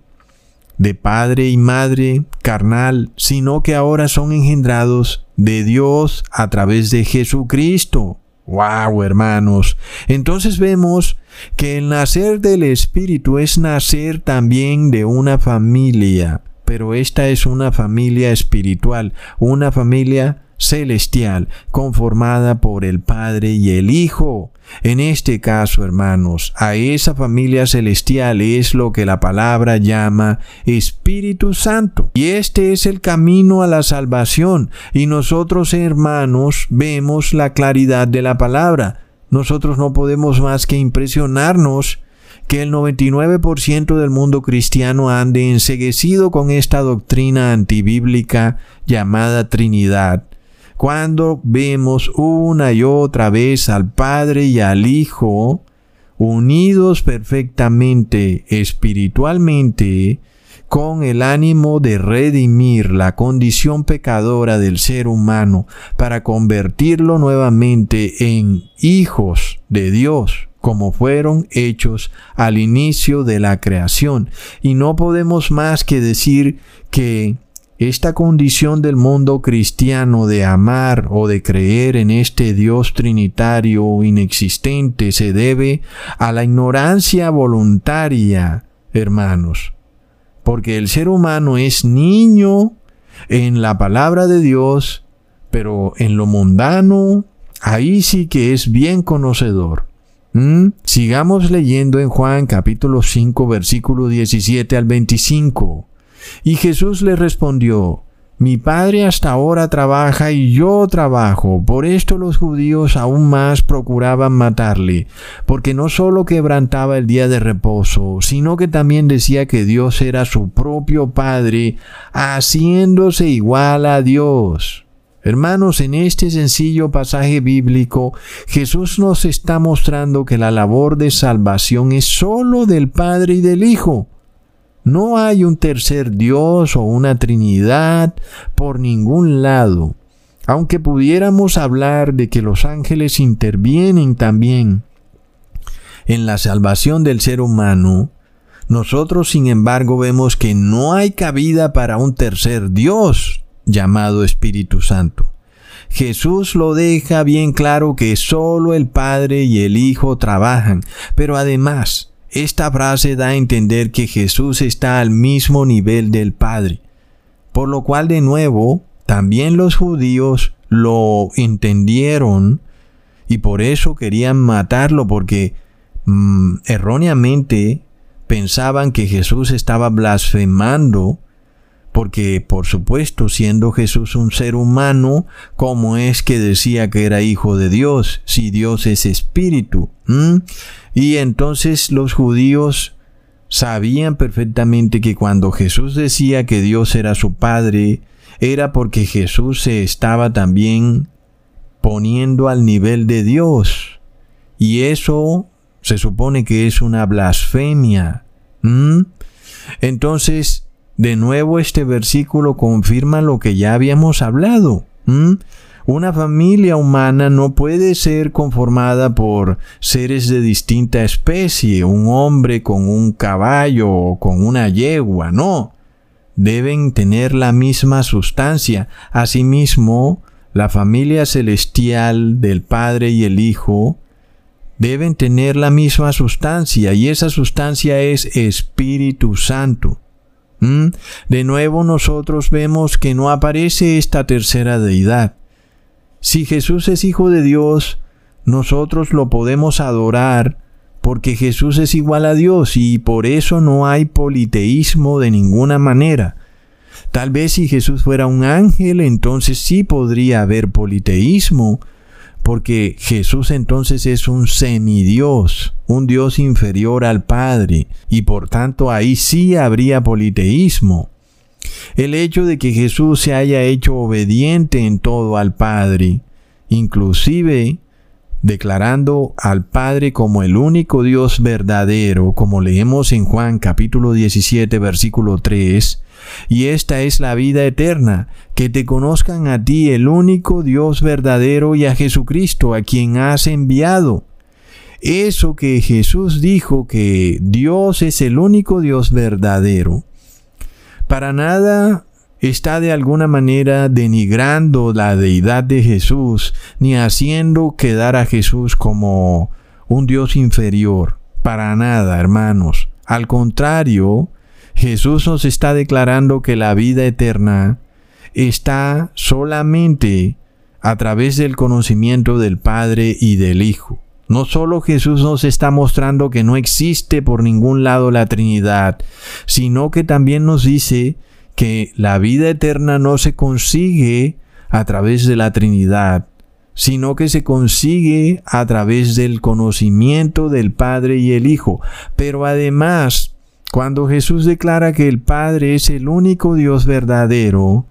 S1: de padre y madre carnal, sino que ahora son engendrados de Dios a través de Jesucristo. ¡Wow, hermanos! Entonces vemos que el nacer del Espíritu es nacer también de una familia, pero esta es una familia espiritual, una familia celestial, conformada por el Padre y el Hijo. En este caso, hermanos, a esa familia celestial es lo que la palabra llama Espíritu Santo. Y este es el camino a la salvación. Y nosotros, hermanos, vemos la claridad de la palabra. Nosotros no podemos más que impresionarnos que el 99% del mundo cristiano ande enseguecido con esta doctrina antibíblica llamada Trinidad cuando vemos una y otra vez al Padre y al Hijo unidos perfectamente espiritualmente con el ánimo de redimir la condición pecadora del ser humano para convertirlo nuevamente en hijos de Dios como fueron hechos al inicio de la creación. Y no podemos más que decir que esta condición del mundo cristiano de amar o de creer en este Dios trinitario inexistente se debe a la ignorancia voluntaria, hermanos, porque el ser humano es niño en la palabra de Dios, pero en lo mundano, ahí sí que es bien conocedor. ¿Mm? Sigamos leyendo en Juan capítulo 5 versículo 17 al 25. Y Jesús le respondió, mi padre hasta ahora trabaja y yo trabajo. Por esto los judíos aún más procuraban matarle, porque no solo quebrantaba el día de reposo, sino que también decía que Dios era su propio Padre, haciéndose igual a Dios. Hermanos, en este sencillo pasaje bíblico, Jesús nos está mostrando que la labor de salvación es sólo del Padre y del Hijo. No hay un tercer Dios o una Trinidad por ningún lado, aunque pudiéramos hablar de que los ángeles intervienen también en la salvación del ser humano, nosotros sin embargo vemos que no hay cabida para un tercer Dios llamado Espíritu Santo. Jesús lo deja bien claro que solo el Padre y el Hijo trabajan, pero además esta frase da a entender que Jesús está al mismo nivel del Padre, por lo cual de nuevo también los judíos lo entendieron y por eso querían matarlo porque mm, erróneamente pensaban que Jesús estaba blasfemando porque por supuesto siendo Jesús un ser humano, ¿cómo es que decía que era hijo de Dios si Dios es espíritu? Y entonces los judíos sabían perfectamente que cuando Jesús decía que Dios era su Padre, era porque Jesús se estaba también poniendo al nivel de Dios. Y eso se supone que es una blasfemia. Entonces, de nuevo este versículo confirma lo que ya habíamos hablado. Una familia humana no puede ser conformada por seres de distinta especie, un hombre con un caballo o con una yegua, no. Deben tener la misma sustancia. Asimismo, la familia celestial del Padre y el Hijo deben tener la misma sustancia y esa sustancia es Espíritu Santo. ¿Mm? De nuevo nosotros vemos que no aparece esta tercera deidad. Si Jesús es hijo de Dios, nosotros lo podemos adorar porque Jesús es igual a Dios y por eso no hay politeísmo de ninguna manera. Tal vez si Jesús fuera un ángel, entonces sí podría haber politeísmo, porque Jesús entonces es un semidios, un Dios inferior al Padre, y por tanto ahí sí habría politeísmo. El hecho de que Jesús se haya hecho obediente en todo al Padre, inclusive declarando al Padre como el único Dios verdadero, como leemos en Juan capítulo 17 versículo 3, y esta es la vida eterna, que te conozcan a ti el único Dios verdadero y a Jesucristo a quien has enviado. Eso que Jesús dijo que Dios es el único Dios verdadero, para nada está de alguna manera denigrando la deidad de Jesús, ni haciendo quedar a Jesús como un Dios inferior. Para nada, hermanos. Al contrario, Jesús nos está declarando que la vida eterna está solamente a través del conocimiento del Padre y del Hijo. No solo Jesús nos está mostrando que no existe por ningún lado la Trinidad, sino que también nos dice que la vida eterna no se consigue a través de la Trinidad, sino que se consigue a través del conocimiento del Padre y el Hijo. Pero además, cuando Jesús declara que el Padre es el único Dios verdadero,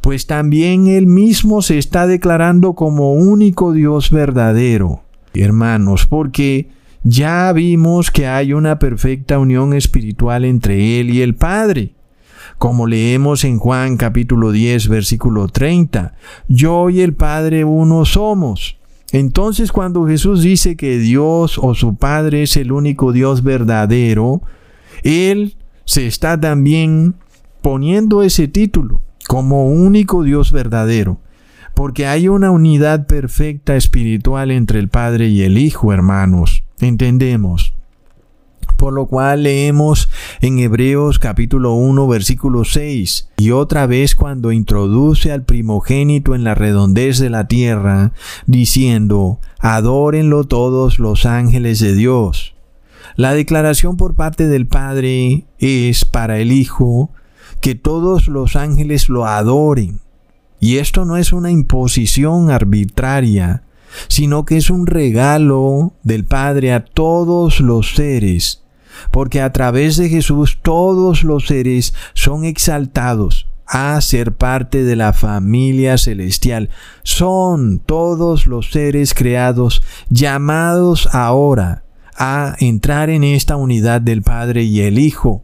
S1: pues también Él mismo se está declarando como único Dios verdadero. Hermanos, porque ya vimos que hay una perfecta unión espiritual entre Él y el Padre. Como leemos en Juan capítulo 10 versículo 30, yo y el Padre uno somos. Entonces cuando Jesús dice que Dios o su Padre es el único Dios verdadero, él se está también poniendo ese título como único Dios verdadero, porque hay una unidad perfecta espiritual entre el Padre y el Hijo, hermanos. Entendemos. Por lo cual leemos en Hebreos capítulo 1 versículo 6, y otra vez cuando introduce al primogénito en la redondez de la tierra, diciendo, adórenlo todos los ángeles de Dios. La declaración por parte del Padre es para el Hijo que todos los ángeles lo adoren. Y esto no es una imposición arbitraria, sino que es un regalo del Padre a todos los seres, porque a través de Jesús todos los seres son exaltados a ser parte de la familia celestial. Son todos los seres creados llamados ahora a entrar en esta unidad del Padre y el Hijo.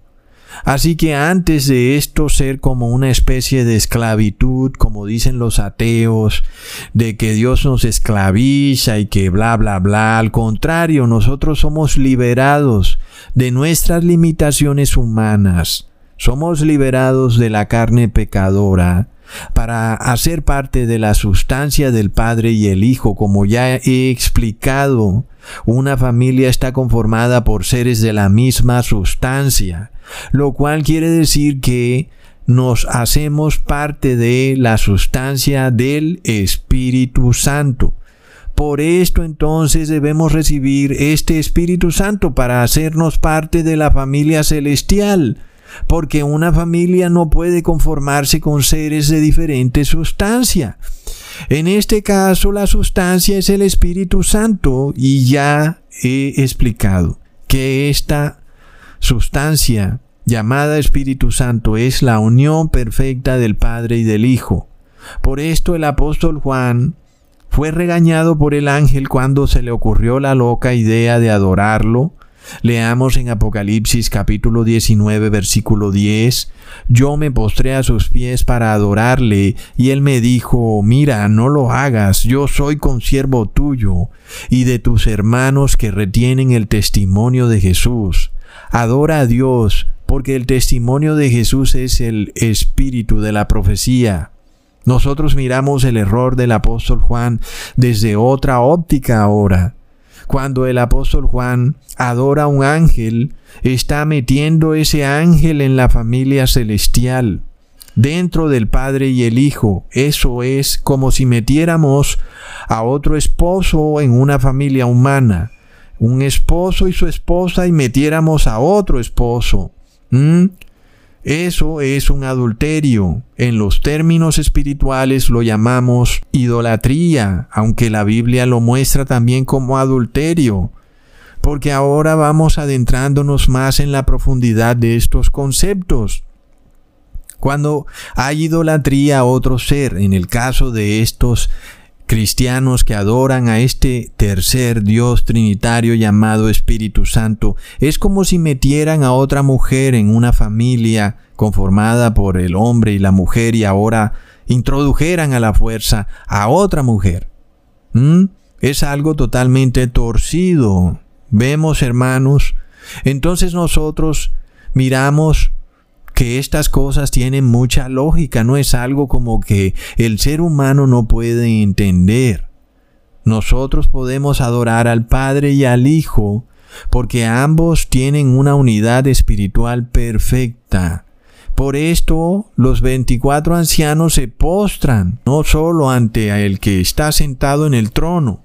S1: Así que antes de esto ser como una especie de esclavitud, como dicen los ateos, de que Dios nos esclaviza y que bla, bla, bla, al contrario, nosotros somos liberados de nuestras limitaciones humanas, somos liberados de la carne pecadora para hacer parte de la sustancia del Padre y el Hijo, como ya he explicado una familia está conformada por seres de la misma sustancia, lo cual quiere decir que nos hacemos parte de la sustancia del Espíritu Santo. Por esto entonces debemos recibir este Espíritu Santo para hacernos parte de la familia celestial, porque una familia no puede conformarse con seres de diferente sustancia. En este caso la sustancia es el Espíritu Santo y ya he explicado que esta sustancia llamada Espíritu Santo es la unión perfecta del Padre y del Hijo. Por esto el apóstol Juan fue regañado por el ángel cuando se le ocurrió la loca idea de adorarlo Leamos en Apocalipsis capítulo 19 versículo 10, Yo me postré a sus pies para adorarle, y él me dijo, Mira, no lo hagas, yo soy consiervo tuyo, y de tus hermanos que retienen el testimonio de Jesús. Adora a Dios, porque el testimonio de Jesús es el espíritu de la profecía. Nosotros miramos el error del apóstol Juan desde otra óptica ahora. Cuando el apóstol Juan adora a un ángel, está metiendo ese ángel en la familia celestial, dentro del Padre y el Hijo. Eso es como si metiéramos a otro esposo en una familia humana, un esposo y su esposa y metiéramos a otro esposo. Eso es un adulterio. En los términos espirituales lo llamamos idolatría, aunque la Biblia lo muestra también como adulterio. Porque ahora vamos adentrándonos más en la profundidad de estos conceptos. Cuando hay idolatría a otro ser, en el caso de estos cristianos que adoran a este tercer Dios trinitario llamado Espíritu Santo, es como si metieran a otra mujer en una familia conformada por el hombre y la mujer y ahora introdujeran a la fuerza a otra mujer. ¿Mm? Es algo totalmente torcido. Vemos, hermanos, entonces nosotros miramos que estas cosas tienen mucha lógica, no es algo como que el ser humano no puede entender. Nosotros podemos adorar al Padre y al Hijo porque ambos tienen una unidad espiritual perfecta. Por esto los veinticuatro ancianos se postran no solo ante el que está sentado en el trono,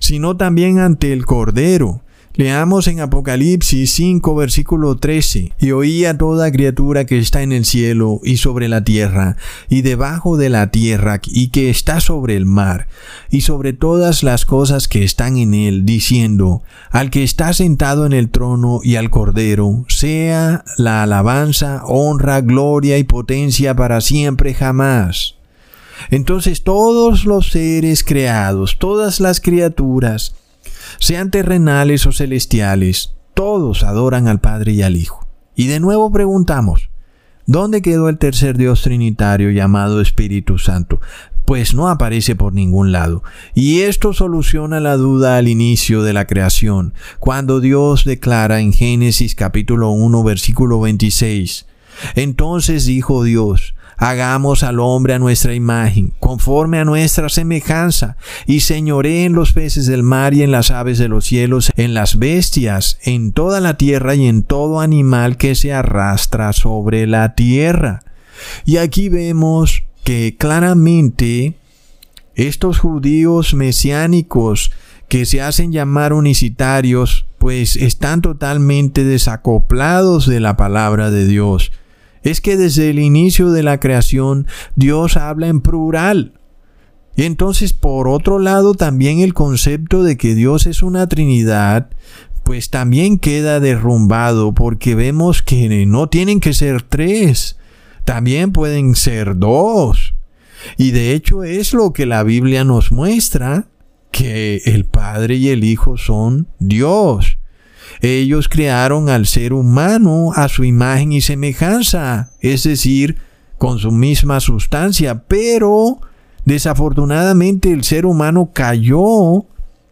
S1: sino también ante el Cordero, Leamos en Apocalipsis 5, versículo 13. Y oía toda criatura que está en el cielo y sobre la tierra, y debajo de la tierra, y que está sobre el mar, y sobre todas las cosas que están en él, diciendo, al que está sentado en el trono y al cordero, sea la alabanza, honra, gloria y potencia para siempre jamás. Entonces todos los seres creados, todas las criaturas, sean terrenales o celestiales, todos adoran al Padre y al Hijo. Y de nuevo preguntamos, ¿dónde quedó el tercer Dios trinitario llamado Espíritu Santo? Pues no aparece por ningún lado. Y esto soluciona la duda al inicio de la creación, cuando Dios declara en Génesis capítulo 1 versículo 26, Entonces dijo Dios, Hagamos al hombre a nuestra imagen, conforme a nuestra semejanza, y señoré en los peces del mar y en las aves de los cielos, en las bestias, en toda la tierra y en todo animal que se arrastra sobre la tierra. Y aquí vemos que claramente estos judíos mesiánicos que se hacen llamar unicitarios, pues están totalmente desacoplados de la palabra de Dios es que desde el inicio de la creación Dios habla en plural. Y entonces, por otro lado, también el concepto de que Dios es una Trinidad, pues también queda derrumbado porque vemos que no tienen que ser tres, también pueden ser dos. Y de hecho es lo que la Biblia nos muestra, que el Padre y el Hijo son Dios. Ellos crearon al ser humano a su imagen y semejanza, es decir, con su misma sustancia, pero desafortunadamente el ser humano cayó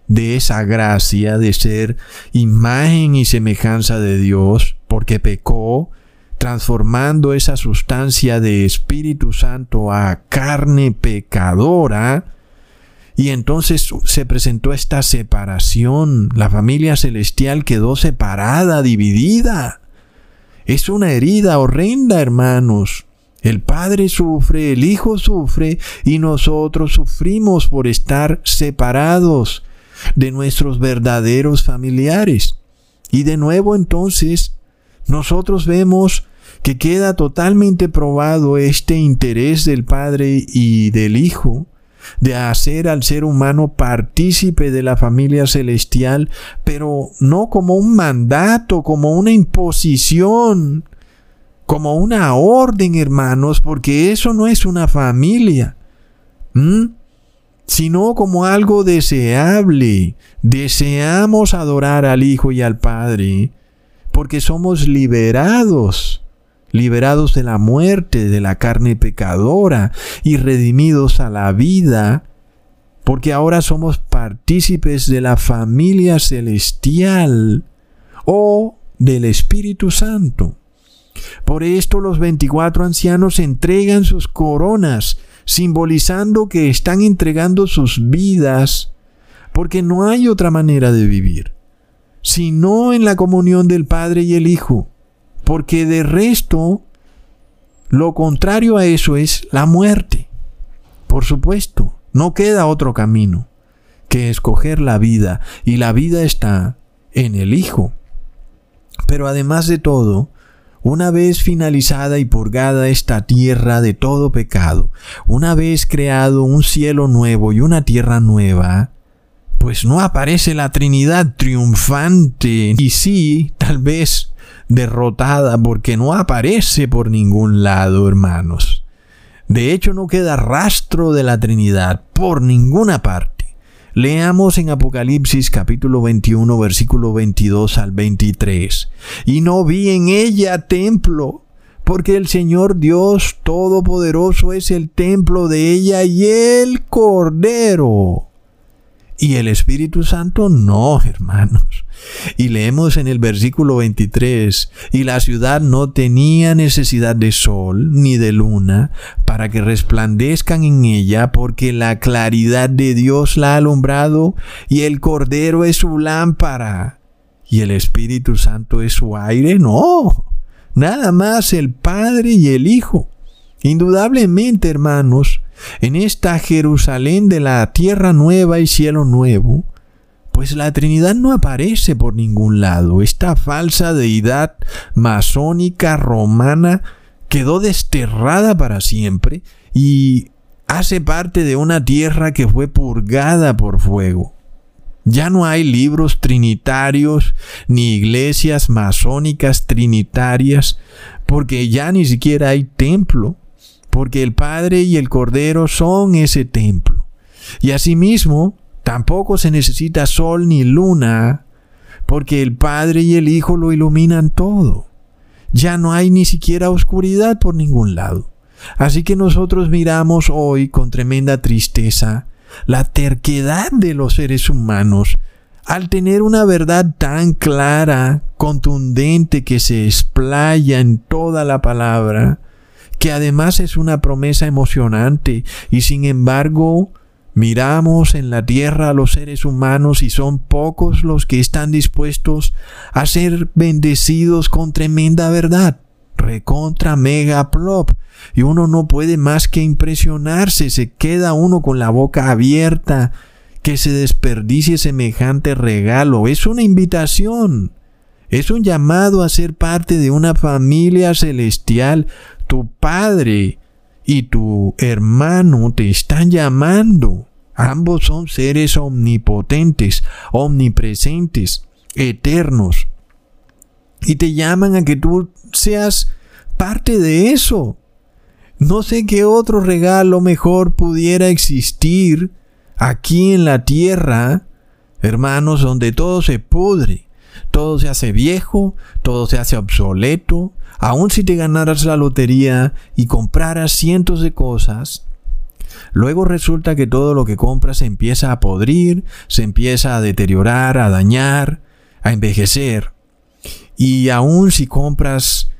S1: de esa gracia de ser imagen y semejanza de Dios, porque pecó, transformando esa sustancia de Espíritu Santo a carne pecadora, y entonces se presentó esta separación. La familia celestial quedó separada, dividida. Es una herida horrenda, hermanos. El Padre sufre, el Hijo sufre y nosotros sufrimos por estar separados de nuestros verdaderos familiares. Y de nuevo entonces nosotros vemos que queda totalmente probado este interés del Padre y del Hijo de hacer al ser humano partícipe de la familia celestial, pero no como un mandato, como una imposición, como una orden, hermanos, porque eso no es una familia, sino como algo deseable. Deseamos adorar al Hijo y al Padre, porque somos liberados liberados de la muerte, de la carne pecadora y redimidos a la vida, porque ahora somos partícipes de la familia celestial o del Espíritu Santo. Por esto los veinticuatro ancianos entregan sus coronas, simbolizando que están entregando sus vidas, porque no hay otra manera de vivir, sino en la comunión del Padre y el Hijo porque de resto, lo contrario a eso es la muerte. Por supuesto, no queda otro camino que escoger la vida, y la vida está en el Hijo. Pero además de todo, una vez finalizada y purgada esta tierra de todo pecado, una vez creado un cielo nuevo y una tierra nueva, pues no aparece la Trinidad triunfante y sí, tal vez derrotada porque no aparece por ningún lado, hermanos. De hecho, no queda rastro de la Trinidad por ninguna parte. Leamos en Apocalipsis capítulo 21 versículo 22 al 23. Y no vi en ella templo, porque el Señor Dios Todopoderoso es el templo de ella y el Cordero. Y el Espíritu Santo no, hermanos. Y leemos en el versículo 23, y la ciudad no tenía necesidad de sol ni de luna para que resplandezcan en ella, porque la claridad de Dios la ha alumbrado, y el Cordero es su lámpara, y el Espíritu Santo es su aire. No, nada más el Padre y el Hijo. Indudablemente, hermanos, en esta Jerusalén de la tierra nueva y cielo nuevo, pues la Trinidad no aparece por ningún lado. Esta falsa deidad masónica romana quedó desterrada para siempre y hace parte de una tierra que fue purgada por fuego. Ya no hay libros trinitarios ni iglesias masónicas trinitarias, porque ya ni siquiera hay templo, porque el Padre y el Cordero son ese templo. Y asimismo, Tampoco se necesita sol ni luna, porque el Padre y el Hijo lo iluminan todo. Ya no hay ni siquiera oscuridad por ningún lado. Así que nosotros miramos hoy con tremenda tristeza la terquedad de los seres humanos al tener una verdad tan clara, contundente, que se explaya en toda la palabra, que además es una promesa emocionante y sin embargo Miramos en la tierra a los seres humanos y son pocos los que están dispuestos a ser bendecidos con tremenda verdad. Recontra mega plop. Y uno no puede más que impresionarse, se queda uno con la boca abierta, que se desperdicie semejante regalo. Es una invitación. Es un llamado a ser parte de una familia celestial. Tu Padre y tu hermano te están llamando. Ambos son seres omnipotentes, omnipresentes, eternos. Y te llaman a que tú seas parte de eso. No sé qué otro regalo mejor pudiera existir aquí en la tierra, hermanos, donde todo se pudre, todo se hace viejo, todo se hace obsoleto, Aun si te ganaras la lotería y compraras cientos de cosas, luego resulta que todo lo que compras se empieza a podrir, se empieza a deteriorar, a dañar, a envejecer. Y aun si compras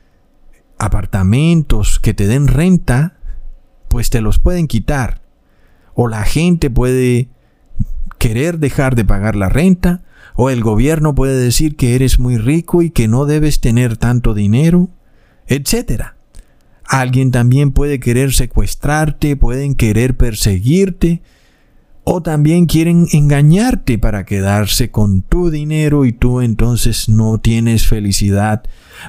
S1: apartamentos que te den renta, pues te los pueden quitar. O la gente puede querer dejar de pagar la renta, o el gobierno puede decir que eres muy rico y que no debes tener tanto dinero etcétera. Alguien también puede querer secuestrarte, pueden querer perseguirte, o también quieren engañarte para quedarse con tu dinero y tú entonces no tienes felicidad,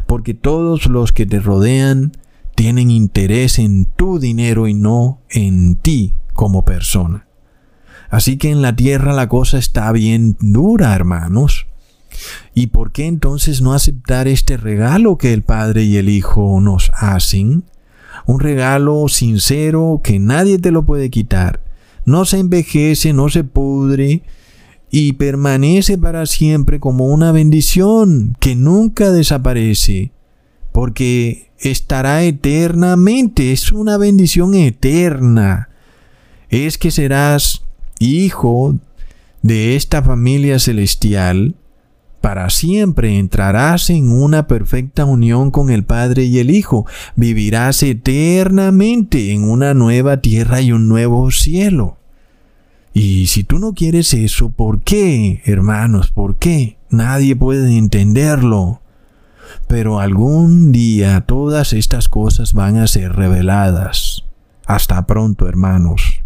S1: porque todos los que te rodean tienen interés en tu dinero y no en ti como persona. Así que en la tierra la cosa está bien dura, hermanos. ¿Y por qué entonces no aceptar este regalo que el Padre y el Hijo nos hacen? Un regalo sincero que nadie te lo puede quitar. No se envejece, no se pudre y permanece para siempre como una bendición que nunca desaparece, porque estará eternamente, es una bendición eterna. Es que serás hijo de esta familia celestial para siempre entrarás en una perfecta unión con el Padre y el Hijo, vivirás eternamente en una nueva tierra y un nuevo cielo. Y si tú no quieres eso, ¿por qué, hermanos? ¿Por qué? Nadie puede entenderlo. Pero algún día todas estas cosas van a ser reveladas. Hasta pronto, hermanos.